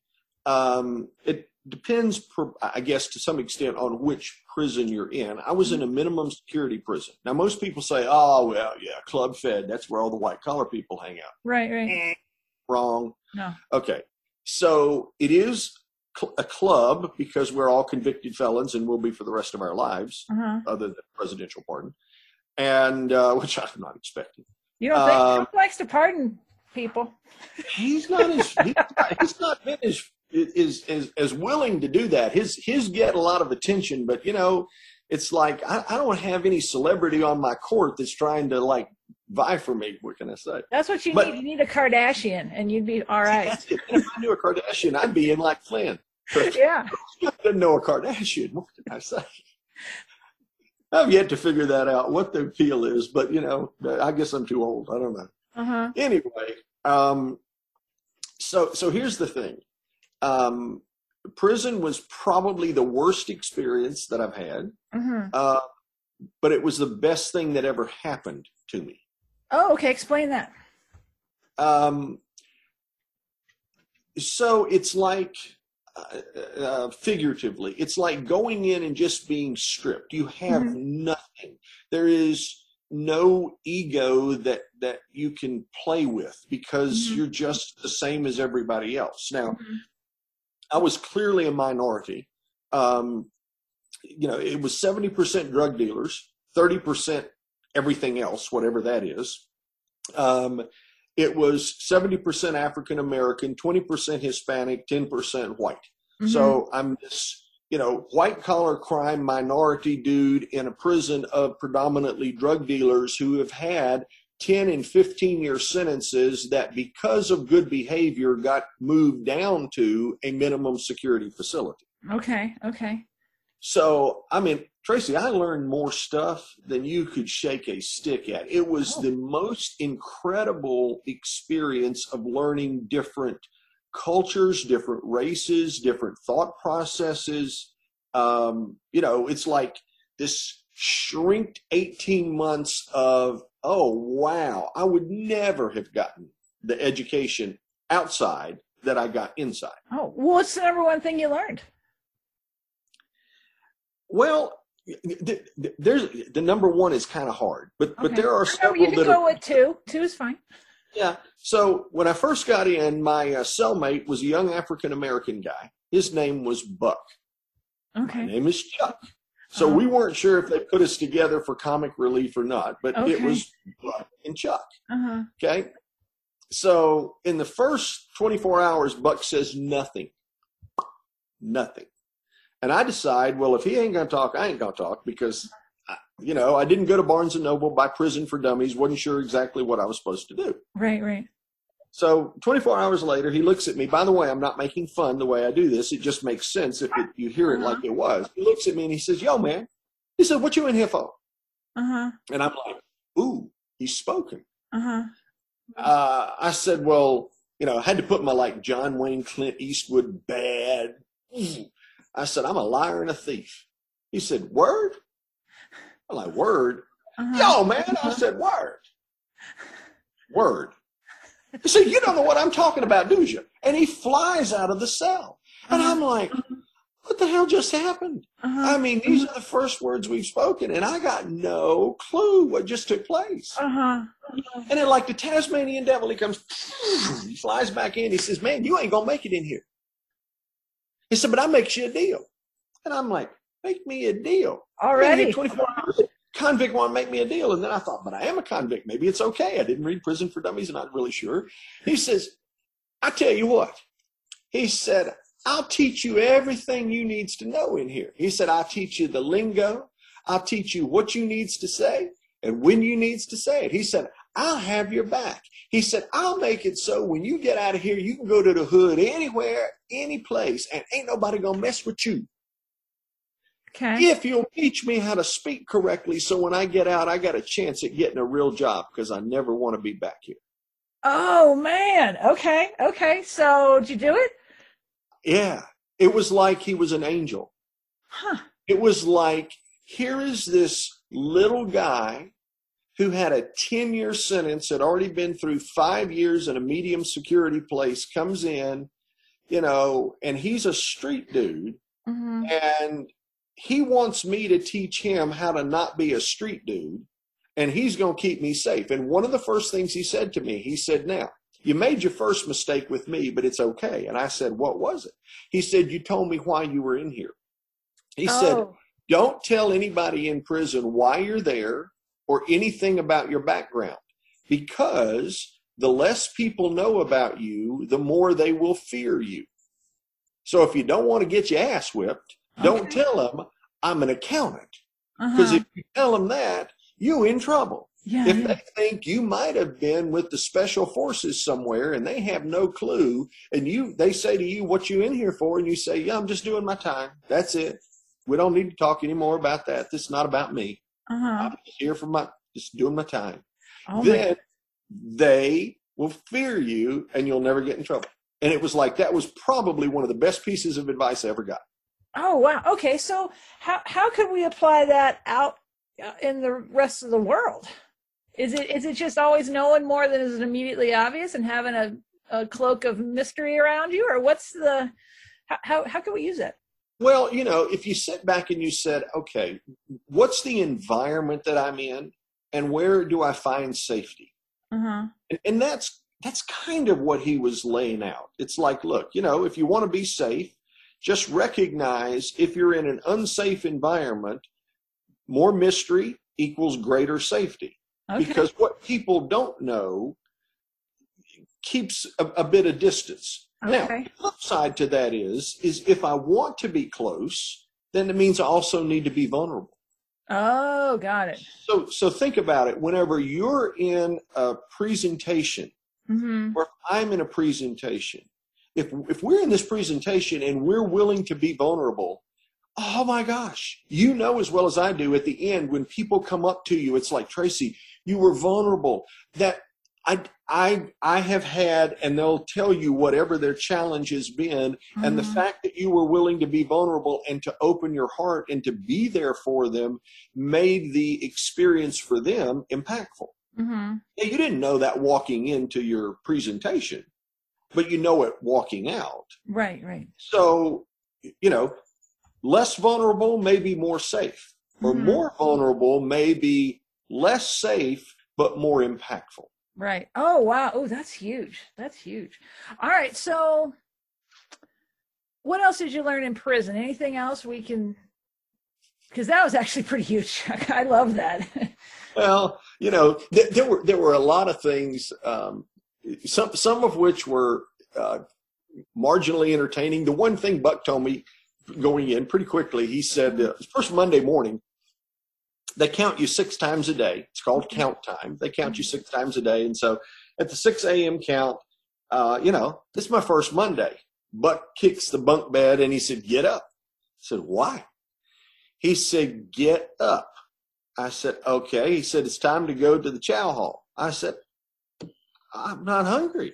S2: Um, it depends, per, I guess, to some extent on which prison you're in. I was in a minimum security prison. Now, most people say, oh, well, yeah, club fed, that's where all the white collar people hang out.
S1: Right, right. Eh,
S2: wrong.
S1: No.
S2: Okay. So it is a club because we're all convicted felons and will be for the rest of our lives, uh-huh. other than presidential pardon, and uh, which I'm not expecting.
S1: You don't think um, Trump likes to pardon people.
S2: He's not as he's not, he's not been as is as as willing to do that. His his get a lot of attention, but you know, it's like I, I don't have any celebrity on my court that's trying to like vie for me. What can I say?
S1: That's what you but, need. You need a Kardashian, and you'd be all right.
S2: if I knew a Kardashian, I'd be in like Flynn.
S1: Yeah,
S2: I didn't know a Kardashian. What can I say? I've yet to figure that out, what the appeal is, but you know, I guess I'm too old. I don't know.
S1: Uh-huh.
S2: Anyway, um, so so here's the thing. Um, prison was probably the worst experience that I've had,
S1: mm-hmm.
S2: uh, but it was the best thing that ever happened to me.
S1: Oh, okay. Explain that.
S2: Um, so it's like uh, uh, figuratively, it's like going in and just being stripped. You have mm-hmm. nothing. There is no ego that that you can play with because mm-hmm. you're just the same as everybody else. Now, mm-hmm. I was clearly a minority. Um, you know, it was 70% drug dealers, 30% everything else, whatever that is. Um, it was 70% African American, 20% Hispanic, 10% white. Mm-hmm. So I'm this you know, white collar crime minority dude in a prison of predominantly drug dealers who have had 10 and 15 year sentences that because of good behavior got moved down to a minimum security facility.
S1: Okay, okay.
S2: So, I mean, Tracy, I learned more stuff than you could shake a stick at. It was oh. the most incredible experience of learning different cultures, different races, different thought processes. Um, you know, it's like this shrinked 18 months of, oh, wow, I would never have gotten the education outside that I got inside.
S1: Oh, what's the number one thing you learned?
S2: Well, there's the number one is kind of hard, but okay. but there are several.
S1: No, You can go are, with two. Two is fine.
S2: Yeah. So when I first got in, my uh, cellmate was a young African American guy. His name was Buck.
S1: Okay.
S2: My name is Chuck. So uh-huh. we weren't sure if they put us together for comic relief or not, but okay. it was Buck and Chuck.
S1: Uh-huh.
S2: Okay. So in the first 24 hours, Buck says nothing. Nothing. And I decide, well, if he ain't going to talk, I ain't going to talk because you know, I didn't go to Barnes and Noble, buy Prison for Dummies, wasn't sure exactly what I was supposed to do.
S1: Right, right.
S2: So 24 hours later, he looks at me. By the way, I'm not making fun the way I do this. It just makes sense if it, you hear it uh-huh. like it was. He looks at me and he says, "Yo, man," he said, "What you in here for?"
S1: Uh-huh.
S2: And I'm like, "Ooh, he's spoken."
S1: Uh-huh.
S2: Uh, I said, "Well, you know, I had to put my like John Wayne, Clint Eastwood bad." I said, "I'm a liar and a thief." He said, "Word." I'm like, word? Uh-huh. Yo, man, I said, word. Word. He said, you don't know what I'm talking about, do you? And he flies out of the cell. And uh-huh. I'm like, what the hell just happened?
S1: Uh-huh.
S2: I mean, these are the first words we've spoken, and I got no clue what just took place.
S1: Uh-huh.
S2: And then, like the Tasmanian devil, he comes, he flies back in. He says, Man, you ain't going to make it in here. He said, But I make you a deal. And I'm like, Make me a deal.
S1: Already.
S2: 24 hours. Convict want to make me a deal. And then I thought, But I am a convict. Maybe it's okay. I didn't read Prison for Dummies. I'm not really sure. He says, I tell you what. He said, I'll teach you everything you needs to know in here. He said, I'll teach you the lingo. I'll teach you what you needs to say and when you needs to say it. He said, I'll have your back. He said, I'll make it so when you get out of here, you can go to the hood anywhere, any place, and ain't nobody gonna mess with you.
S1: Okay.
S2: If you'll teach me how to speak correctly, so when I get out, I got a chance at getting a real job because I never want to be back here.
S1: Oh man. Okay. Okay. So did you do it?
S2: Yeah. It was like he was an angel.
S1: Huh.
S2: It was like, here is this little guy who had a 10 year sentence, had already been through five years in a medium security place, comes in, you know, and he's a street dude.
S1: Mm-hmm.
S2: And he wants me to teach him how to not be a street dude. And he's going to keep me safe. And one of the first things he said to me, he said, Now, you made your first mistake with me, but it's okay. And I said, What was it? He said, You told me why you were in here. He said,
S1: Oh.
S2: don't tell anybody in prison why you're there or anything about your background because the less people know about you, the more they will fear you. So if you don't want to get your ass whipped, don't tell them I'm an accountant. Because
S1: Uh-huh.
S2: if you tell them that, you in trouble.
S1: yeah,
S2: If
S1: yeah.
S2: they think you might have been with the special forces somewhere and they have no clue, and you they say to you, "What you in here for?" and you say, "Yeah, I'm just doing my time. That's it. We don't need to talk anymore about that. This is not about me.
S1: Uh-huh.
S2: I'm here for my just doing my time."
S1: Oh my
S2: then they will fear you, and you'll never get in trouble. And it was like that was probably one of the best pieces of advice I ever got.
S1: Oh wow. Okay, so how how could we apply that out uh, in the rest of the world? Is it is it just always knowing more than is immediately obvious and having a, a cloak of mystery around you, or what's the how how, how can we use it?
S2: Well, you know, if you sit back and you said, okay, what's the environment that I'm in and where do I find safety?
S1: Uh-huh.
S2: And, and that's that's kind of what he was laying out. It's like, look, you know, if you want to be safe, just recognize if you're in an unsafe environment, more mystery equals greater safety.
S1: Okay.
S2: Because what people don't know keeps a, a bit of distance. Now,
S1: Okay.
S2: the flip side to that is, is if I want to be close, then it means I also need to be vulnerable.
S1: Oh, got it.
S2: So, so think about it. Whenever you're in a presentation,
S1: Mm-hmm.
S2: or if I'm in a presentation, if if we're in this presentation and we're willing to be vulnerable, oh my gosh, you know as well as I do. At the end, when people come up to you, it's like Tracy, you were vulnerable. That I I I have had, and they'll tell you whatever their challenge has been, and the
S1: Mhm.
S2: fact that you were willing to be vulnerable and to open your heart and to be there for them made the experience for them impactful.
S1: Mm-hmm.
S2: Yeah, you didn't know that walking into your presentation, but you know it walking out.
S1: Right, right.
S2: So, you know, less vulnerable may be more safe, or
S1: Mhm.
S2: more vulnerable may be less safe but more impactful.
S1: Right. Oh wow. Oh, that's huge. That's huge. All right. So, what else did you learn in prison? Anything else we can? Because that was actually pretty huge. I love that.
S2: Well, you know, th- there were there were a lot of things, um, some some of which were uh, marginally entertaining. The one thing Buck told me going in pretty quickly, he said, uh, first Monday morning, they count you six times a day. It's called count time. They count you six times a day, and so at the six a.m. count, uh, you know, this is my first Monday. Buck kicks the bunk bed and he said, "Get up." I said, "Why?" He said, "Get up." I said, okay. He said, it's time to go to the chow hall. I said, I'm not hungry.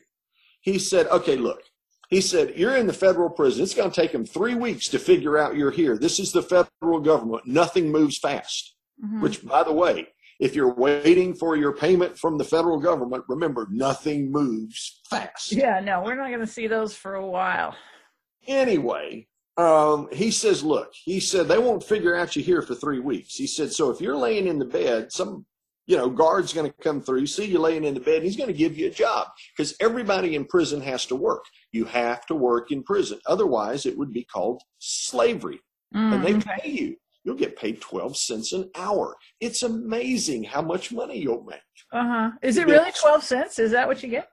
S2: He said, okay, look. He said, you're in the federal prison. It's going to take them three weeks to figure out you're here. This is the federal government. Nothing moves fast.
S1: Mhm.
S2: Which, by the way, if you're waiting for your payment from the federal government, remember, nothing moves fast.
S1: yeah. No, we're not going to see those for a while.
S2: Anyway, um, he says, look, he said, they won't figure out you here for three weeks. He said, so if you're laying in the bed, some you know, guard's going to come through, see you laying in the bed, and he's going to give you a job because everybody in prison has to work. You have to work in prison. Otherwise, it would be called slavery. Mm, and they okay. pay you. You'll get paid 12 cents an hour. It's amazing how much money you'll make.
S1: Uh huh. Is it really 12 cents? Is that what you get?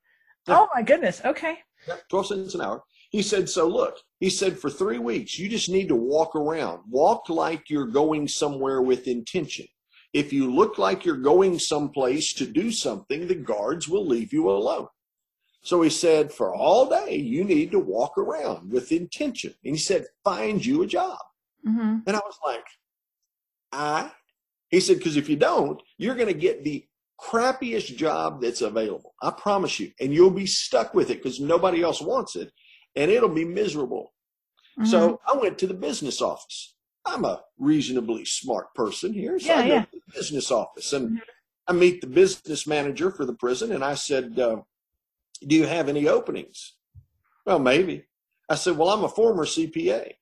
S1: Yeah. Oh, my goodness. Okay.
S2: Yeah, 12 cents an hour. He said, So look, he said, for three weeks, you just need to walk around. Walk like you're going somewhere with intention. If you look like you're going someplace to do something, the guards will leave you alone. So he said, for all day, you need to walk around with intention. And he said, find you a job. Mm-hmm. And I was like, I, he said, because if you don't, you're going to get the crappiest job that's available. I promise you. And you'll be stuck with it because nobody else wants it and it'll be miserable. Mm-hmm. So I went to the business office. I'm a reasonably smart person here. So yeah, I go yeah. to the business office and mm-hmm. I meet the business manager for the prison and I said, uh, Do you have any openings? Well, maybe. I said, Well, I'm a former CPA.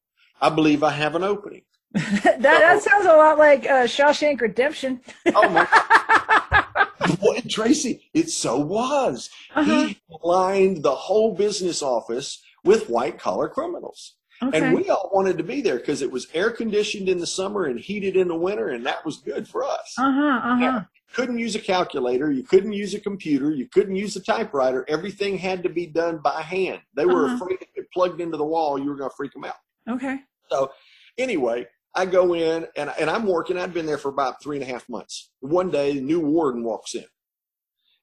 S2: I believe I have an opening.
S1: that, that sounds a lot like uh, Shawshank Redemption. oh
S2: my! Boy, Tracy, it so was. Uh-huh. He lined the whole business office with white collar criminals. Okay. And we all wanted to be there because it was air conditioned in the summer and heated in the winter, and that was good for us. Uh-huh, uh-huh. couldn't use a calculator, you couldn't use a computer, you couldn't use a typewriter. Everything had to be done by hand. They were uh-huh. afraid if it plugged into the wall, you were going to freak them out.
S1: Okay.
S2: So, anyway, I go in and, and I'm working. I'd been there for about three and a half months. One day, the new warden walks in.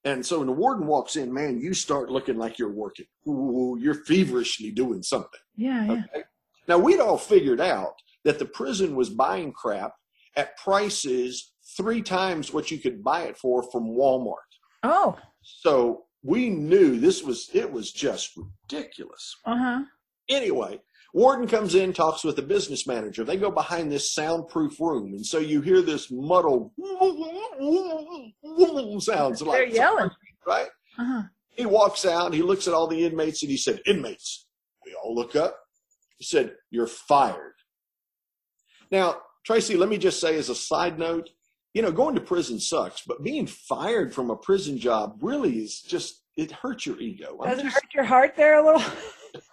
S2: And so when the warden walks in, man, you start looking like you're working. Ooh, you're feverishly doing something.
S1: Yeah, yeah. Okay?
S2: Now we'd all figured out that the prison was buying crap at prices three times what you could buy it for from Walmart.
S1: Oh.
S2: So we knew this was it was just ridiculous.
S1: Uh-huh.
S2: Anyway, Warden comes in, talks with the business manager. They go behind this soundproof room, and so you hear this muddled sounds
S1: They're like yelling,
S2: right? Uh-huh. He walks out. He looks at all the inmates, and he said, "Inmates." We all look up. He said, You're fired. Now, Tracy, let me just say as a side note, you know, going to prison sucks, but being fired from a prison job really is just, it hurts your ego.
S1: Does it hurt your heart there a little?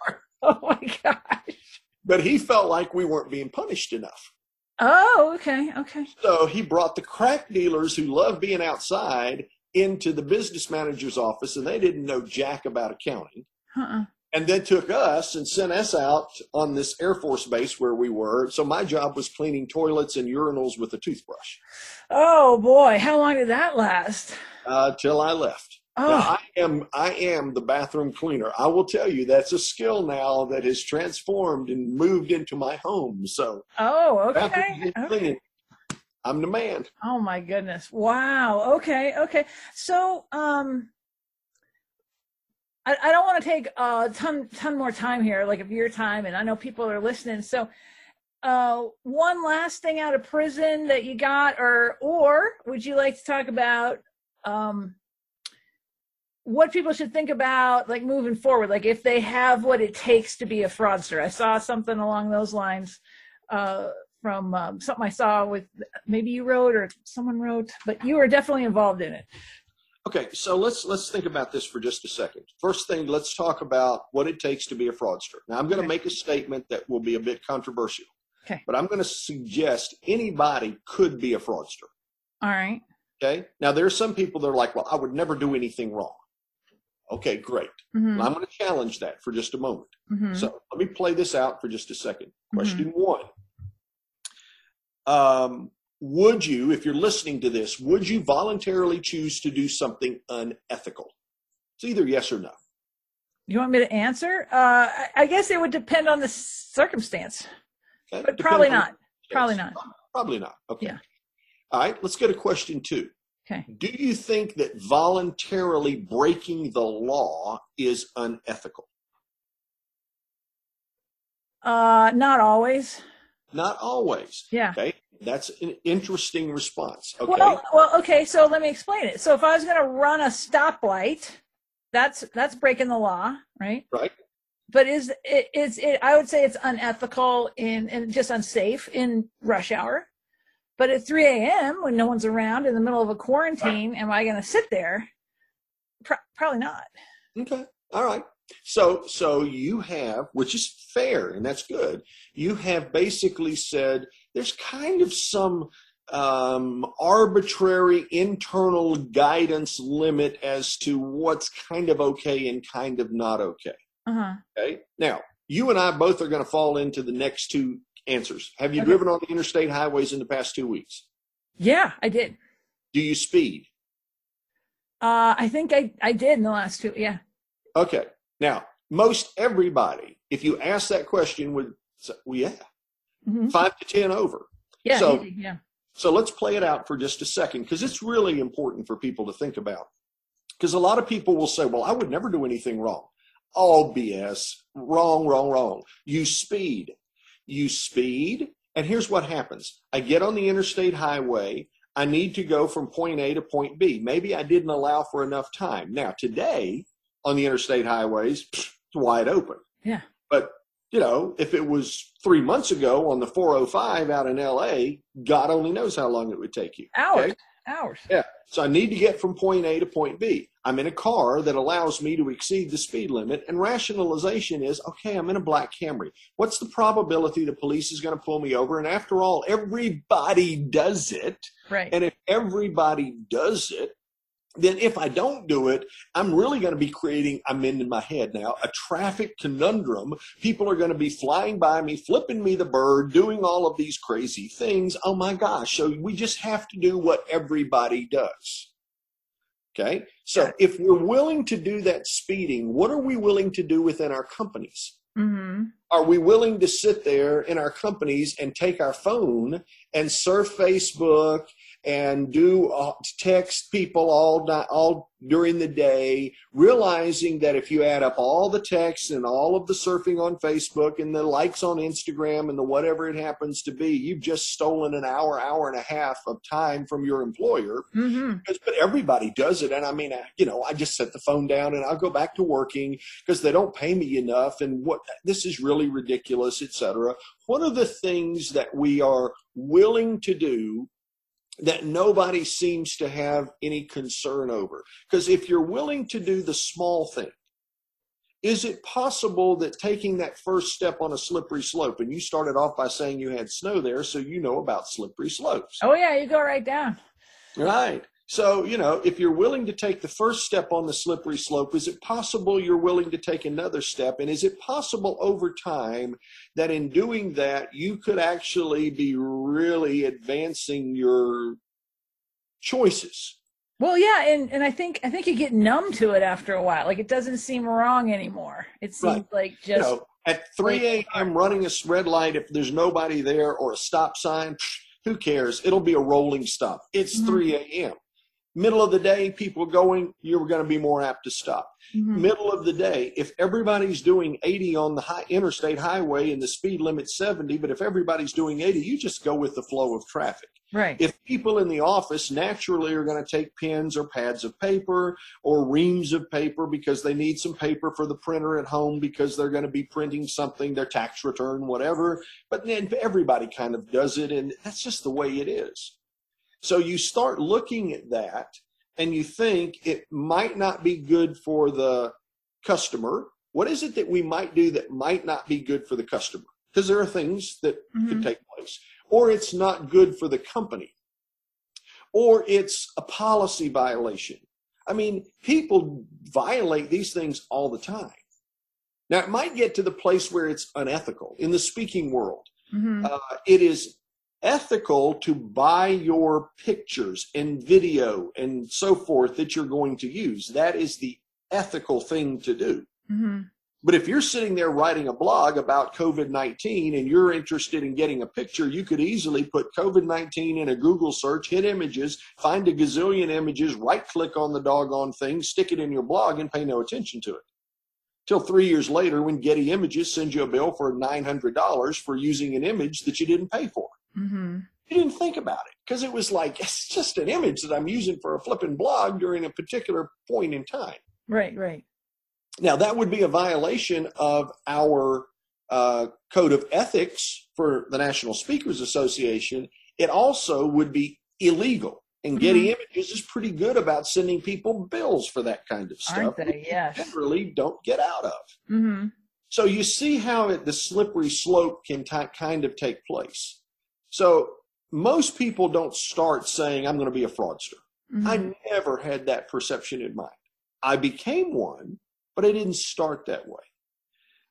S1: oh my gosh.
S2: But he felt like we weren't being punished enough.
S1: Oh, okay, okay.
S2: So he brought the crack dealers who love being outside into the business manager's office, and they didn't know jack about accounting. Uh-uh and then took us and sent us out on this Air Force base where we were. So my job was cleaning toilets and urinals with a toothbrush.
S1: Oh boy, how long did that last?
S2: Uh, till I left. Oh. Now, I am I am the bathroom cleaner. I will tell you that's a skill now that has transformed and moved into my home. So
S1: oh, okay. okay.
S2: I'm the man.
S1: Oh my goodness! Wow. Okay. Okay. So, um, I, I don't want to take a ton ton more time here, like of your time, and I know people are listening. So, uh, one last thing out of prison that you got, or or would you like to talk about um, what people should think about, like moving forward, like if they have what it takes to be a fraudster? I saw something along those lines uh, from um, something I saw with maybe you wrote or someone wrote, but you were definitely involved in it.
S2: Okay, so let's let's think about this for just a second. First thing, let's talk about what it takes to be a fraudster. Now, I'm going to okay. make a statement that will be a bit controversial.
S1: Okay.
S2: But I'm going to suggest anybody could be a fraudster.
S1: All right.
S2: Okay. Now, there are some people that are like, well, I would never do anything wrong. Okay, great. Mm-hmm. I'm going to challenge that for just a moment. Mm-hmm. So let me play this out for just a second. Mm-hmm. Question mm-hmm. one. Um, would you, if you're listening to this, would you voluntarily choose to do something unethical? It's either yes or no.
S1: You want me to answer? Uh, I guess it would depend on the circumstance, okay. but probably not. Probably not.
S2: Probably not. Okay.
S1: Yeah.
S2: All right. Let's go to question two.
S1: Okay.
S2: Do you think that voluntarily breaking the law is unethical?
S1: Uh, not always.
S2: Not always.
S1: Yeah.
S2: Okay. That's an interesting response. Okay.
S1: Well, well, okay. So let me explain it. So if I was going to run a stoplight, that's that's breaking the law, right?
S2: Right.
S1: But is it is it? I would say it's unethical in and just unsafe in rush hour. But at 3 a.m., when no one's around in the middle of a quarantine, am I going to sit there? Pro- probably not.
S2: Okay. All right. So, so you have, which is fair and that's good. You have basically said there's kind of some um, arbitrary internal guidance limit as to what's kind of okay and kind of not okay.
S1: Uh-huh.
S2: Okay. Now, you and I both are going to fall into the next two answers. Have you
S1: Okay.
S2: driven on the interstate highways in the past two weeks?
S1: Yeah, I did.
S2: Do you speed?
S1: Uh, I think I, I did in the last two. Yeah.
S2: Okay. Now, most everybody, if you ask that question, would say, well, yeah,
S1: hmm
S2: five to 10 over.
S1: Yeah.
S2: So-
S1: easy, yeah.
S2: So let's play it out for just a second because it's really important for people to think about. Because a lot of people will say, well, I would never do anything wrong. All BS. Wrong, wrong, wrong. You speed. You speed. And here's what happens I get on the interstate highway. I need to go from point A to point B. Maybe I didn't allow for enough time. Now, today on the interstate highways, pfft, it's wide open.
S1: Yeah.
S2: But, you know, if it was three months ago on the 405 out in LA, God only knows how long it would take you.
S1: Hours.
S2: okay?
S1: Hours.
S2: Yeah. So I need to get from point A to point B. I'm in a car that allows me to exceed the speed limit, and rationalization is okay, I'm in a black Camry. What's the probability the police is going to pull me over? And after all, everybody does it.
S1: Right.
S2: And if everybody does it, then if I don't do it, I'm really going to be creating, I'm in my head now, a traffic conundrum. People are going to be flying by me, flipping me the bird, doing all of these crazy things. Oh my gosh. So we just have to do what everybody does. Okay. So if we're willing to do that speeding, what are we willing to do within our companies?
S1: hmm
S2: Are we willing to sit there in our companies and take our phone and surf Facebook and do uh, text people all night, all during the day, realizing that if you add up all the texts and all of the surfing on Facebook and the likes on Instagram and the whatever it happens to be, you've just stolen an hour, hour and a half of time from your employer
S1: hmm
S2: but everybody does it. And i mean I, you know i just set the phone down and i'll go back to working because they don't pay me enough and what this is really ridiculous etc what are the things that we are willing to do that nobody seems to have any concern over because if you're willing to do the small thing is it possible that taking that first step on a slippery slope and you started off by saying you had snow there so you know about slippery slopes
S1: Oh yeah, you go right down.
S2: Right. So, you know, if you're willing to take the first step on the slippery slope, is it possible you're willing to take another step? And is it possible over time that in doing that, you could actually be really advancing your choices?
S1: Well, yeah, and, and I think I think you get numb to it after a while. Like it doesn't seem wrong anymore. It seems
S2: Right.
S1: like
S2: You
S1: just
S2: know, at 3 a.m. running a red light, if there's nobody there or a stop sign, who cares? It'll be a rolling stop. It's
S1: Mhm.
S2: 3 a.m. Middle of the day, people going, you're going to be more apt to stop.
S1: Mhm.
S2: middle of the day, if everybody's doing 80 on the high interstate highway and the speed limit 70, but if everybody's doing 80, you just go with the flow of traffic.
S1: right.
S2: If people in the office naturally are going to take pens or pads of paper or reams of paper because they need some paper for the printer at home because they're going to be printing something, their tax return, whatever, but then everybody kind of does it, and that's just the way it is. So you start looking at that and you think it might not be good for the customer. What is it that we might do that might not be good for the customer? Because there are things that could
S1: Mhm.
S2: take place. Or it's not good for the company. Or it's a policy violation. I mean, people violate these things all the time. Now, it might get to the place where it's unethical. In the speaking world,
S1: Mhm.
S2: uh, it is ethical to buy your pictures and video and so forth that you're going to use. That is the ethical thing to do.
S1: Mhm.
S2: But if you're sitting there writing a blog about COVID 19 and you're interested in getting a picture, you could easily put COVID 19 in a Google search, hit images, find a gazillion images, right click on the doggone thing, stick it in your blog, and pay no attention to it. Till three years later, when Getty Images sends you a bill for $900 for using an image that you didn't pay for.
S1: Mhm.
S2: You didn't think about it because it was like, it's just an image that I'm using for a flipping blog during a particular point in time.
S1: Right. Right.
S2: Now, that would be a violation of our uh, code of ethics for the National Speakers Association it also would be illegal. And Getty mm-hmm. Images is pretty good about sending people bills for that kind of stuff.
S1: They? Yes.
S2: Generally, don't get out of.
S1: Mm-hmm.
S2: So you see how it, the slippery slope can t- kind of take place. So most people don't start saying, I'm going to be a fraudster. Mm-hmm. I never had that perception in mind. I became one, but I didn't start that way.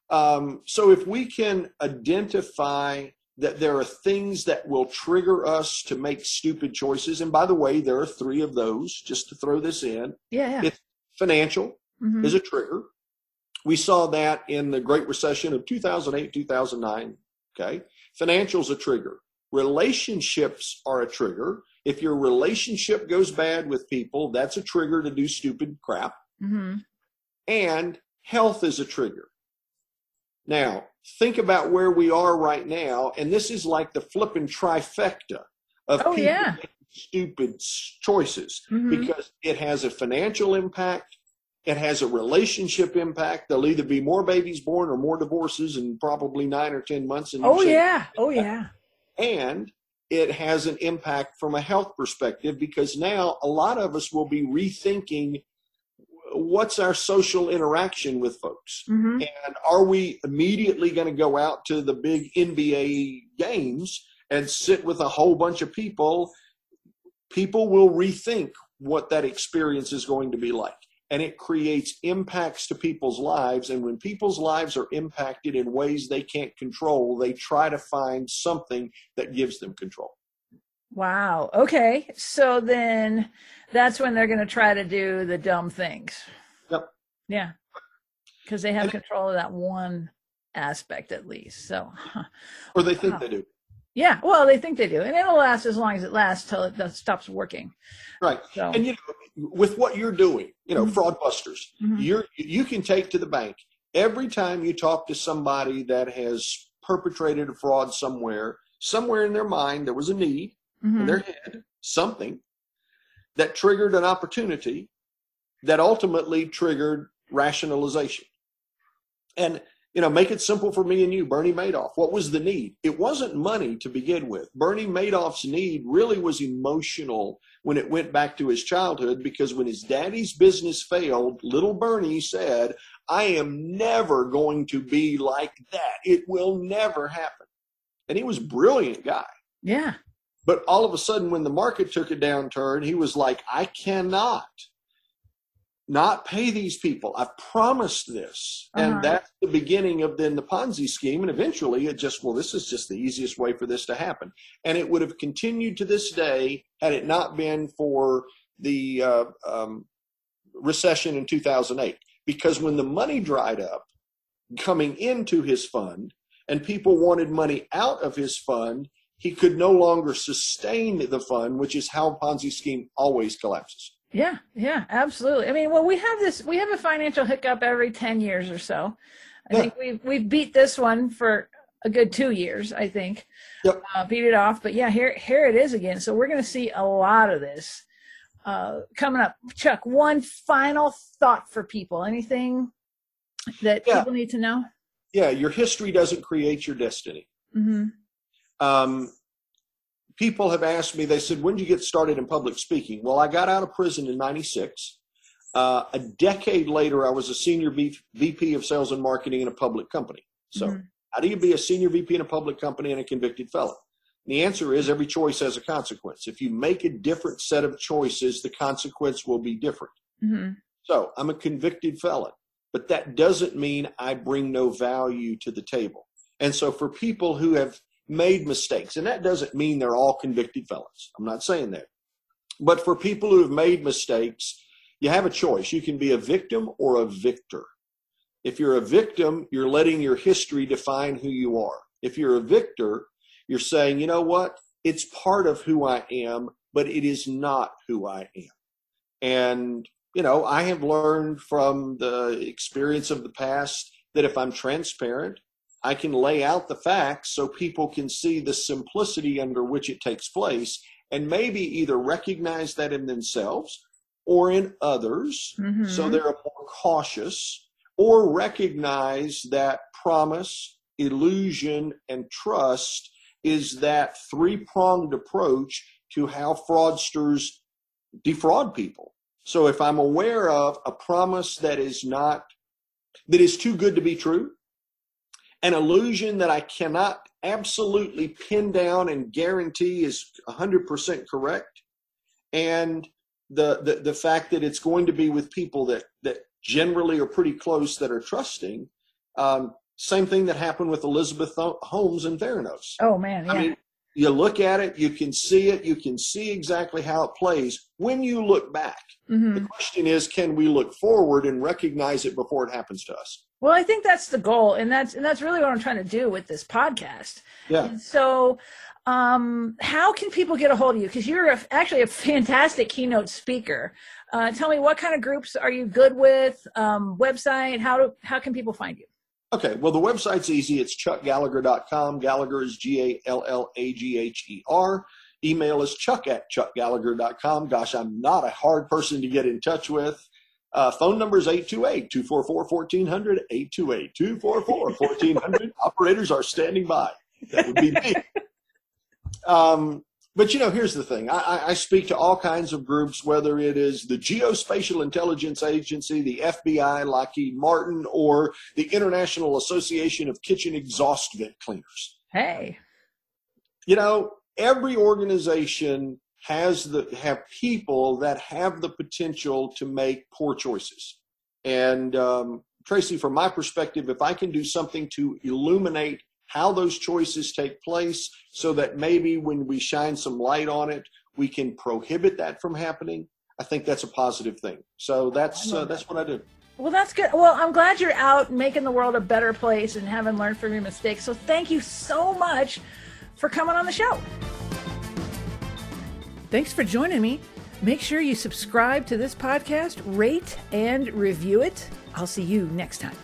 S2: Um, so if we can identify that there are things that will trigger us to make stupid choices, and by the way, there are three of those, just to throw this in.
S1: Yeah. yeah.
S2: Financial mm-hmm. is a trigger. We saw that in the Great Recession of 2008, 2009. Okay. Financial is a trigger. Relationships are a trigger. If your relationship goes bad with people, that's a trigger to do stupid crap.
S1: Mm-hmm.
S2: And health is a trigger. Now, think about where we are right now, and this is like the flipping trifecta of
S1: oh, people yeah. making
S2: stupid choices mm-hmm. because it has a financial impact, it has a relationship impact. There'll either be more babies born or more divorces in probably nine or ten months.
S1: And oh yeah, oh yeah.
S2: And it has an impact from a health perspective because now a lot of us will be rethinking what's our social interaction with folks.
S1: Mm-hmm.
S2: and are we immediately going to go out to the big nba games and sit with a whole bunch of people? People will rethink what that experience is going to be like and it creates impacts to people's lives and when people's lives are impacted in ways they can't control they try to find something that gives them control
S1: Wow. Okay. So then that's when they're going to try to do the dumb things.
S2: Yep.
S1: Yeah. Because they have and, control of that one aspect at least. So,
S2: or they think wow. they do.
S1: Yeah. Well, they think they do. And it'll last as long as it lasts till it stops working.
S2: Right. So. And, you know, with what you're doing, you know, mm-hmm. fraudbusters, mm-hmm. you're, you can take to the bank every time you talk to somebody that has perpetrated a fraud somewhere, somewhere in their mind, there was a need mm-hmm. in their head, something that triggered an opportunity that ultimately triggered rationalization. And you know, make it simple for me and you, Bernie Madoff. What was the need? It wasn't money to begin with. Bernie Madoff's need really was emotional when it went back to his childhood because when his daddy's business failed, little Bernie said, I am never going to be like that. It will never happen. And he was a brilliant guy.
S1: Yeah.
S2: But all of a sudden, when the market took a downturn, he was like, I cannot not pay these people. I've promised this. Uh-huh. And that's the beginning of then the Ponzi scheme. And eventually it just, well, this is just the easiest way for this to happen. And it would have continued to this day had it not been for the uh, um, recession in 2008. Because when the money dried up coming into his fund and people wanted money out of his fund, he could no longer sustain the fund, which is how Ponzi scheme always collapses.
S1: Yeah, yeah, absolutely. I mean, well, we have this, we have a financial hiccup every 10 years or so. I yeah. think we've, we've beat this one for a good two years, I think.
S2: Yep.
S1: Uh, beat it off. But yeah, here, here it is again. So we're going to see a lot of this uh, coming up. Chuck, one final thought for people. Anything that yeah. people need to know?
S2: Yeah, your history doesn't create your destiny.
S1: Mm-hmm.
S2: Um, people have asked me, they said, when did you get started in public speaking? Well, I got out of prison in 96. Uh, a decade later, I was a senior VP of sales and marketing in a public company. So, mm-hmm. how do you be a senior VP in a public company and a convicted felon? And the answer is every choice has a consequence. If you make a different set of choices, the consequence will be different.
S1: Mm-hmm.
S2: So, I'm a convicted felon, but that doesn't mean I bring no value to the table. And so, for people who have made mistakes. And that doesn't mean they're all convicted felons. I'm not saying that. But for people who have made mistakes, you have a choice. You can be a victim or a victor. If you're a victim, you're letting your history define who you are. If you're a victor, you're saying, you know what? It's part of who I am, but it is not who I am. And, you know, I have learned from the experience of the past that if I'm transparent, I can lay out the facts so people can see the simplicity under which it takes place and maybe either recognize that in themselves or in others
S1: mm-hmm.
S2: so they're more cautious or recognize that promise, illusion, and trust is that three pronged approach to how fraudsters defraud people. So if I'm aware of a promise that is not, that is too good to be true, an illusion that I cannot absolutely pin down and guarantee is 100% correct, and the, the, the fact that it's going to be with people that, that generally are pretty close that are trusting. Um, same thing that happened with Elizabeth Holmes and Theranos.
S1: Oh man, yeah. I mean,
S2: you look at it, you can see it, you can see exactly how it plays when you look back. Mm-hmm. The question is, can we look forward and recognize it before it happens to us?
S1: Well, I think that's the goal, and that's and that's really what I'm trying to do with this podcast.
S2: Yeah. And
S1: so, um, how can people get a hold of you? Because you're a, actually a fantastic keynote speaker. Uh, tell me what kind of groups are you good with? Um, website? How do how can people find you?
S2: Okay, well, the website's easy. It's chuckgallagher.com. Gallagher is G A L L A G H E R. Email is chuck at chuckgallagher.com. Gosh, I'm not a hard person to get in touch with. Uh, phone number is 828 244 1400. 828 244 1400. Operators are standing by. That would be me. Um, but you know, here's the thing. I, I, speak to all kinds of groups, whether it is the Geospatial Intelligence Agency, the FBI, Lockheed Martin, or the International Association of Kitchen Exhaust Vent Cleaners.
S1: Hey.
S2: You know, every organization has the have people that have the potential to make poor choices. And um, Tracy, from my perspective, if I can do something to illuminate how those choices take place so that maybe when we shine some light on it, we can prohibit that from happening. I think that's a positive thing. So that's uh, that's what I do.
S1: Well, that's good. Well, I'm glad you're out making the world a better place and having learned from your mistakes. So thank you so much for coming on the show. Thanks for joining me. Make sure you subscribe to this podcast, rate and review it. I'll see you next time.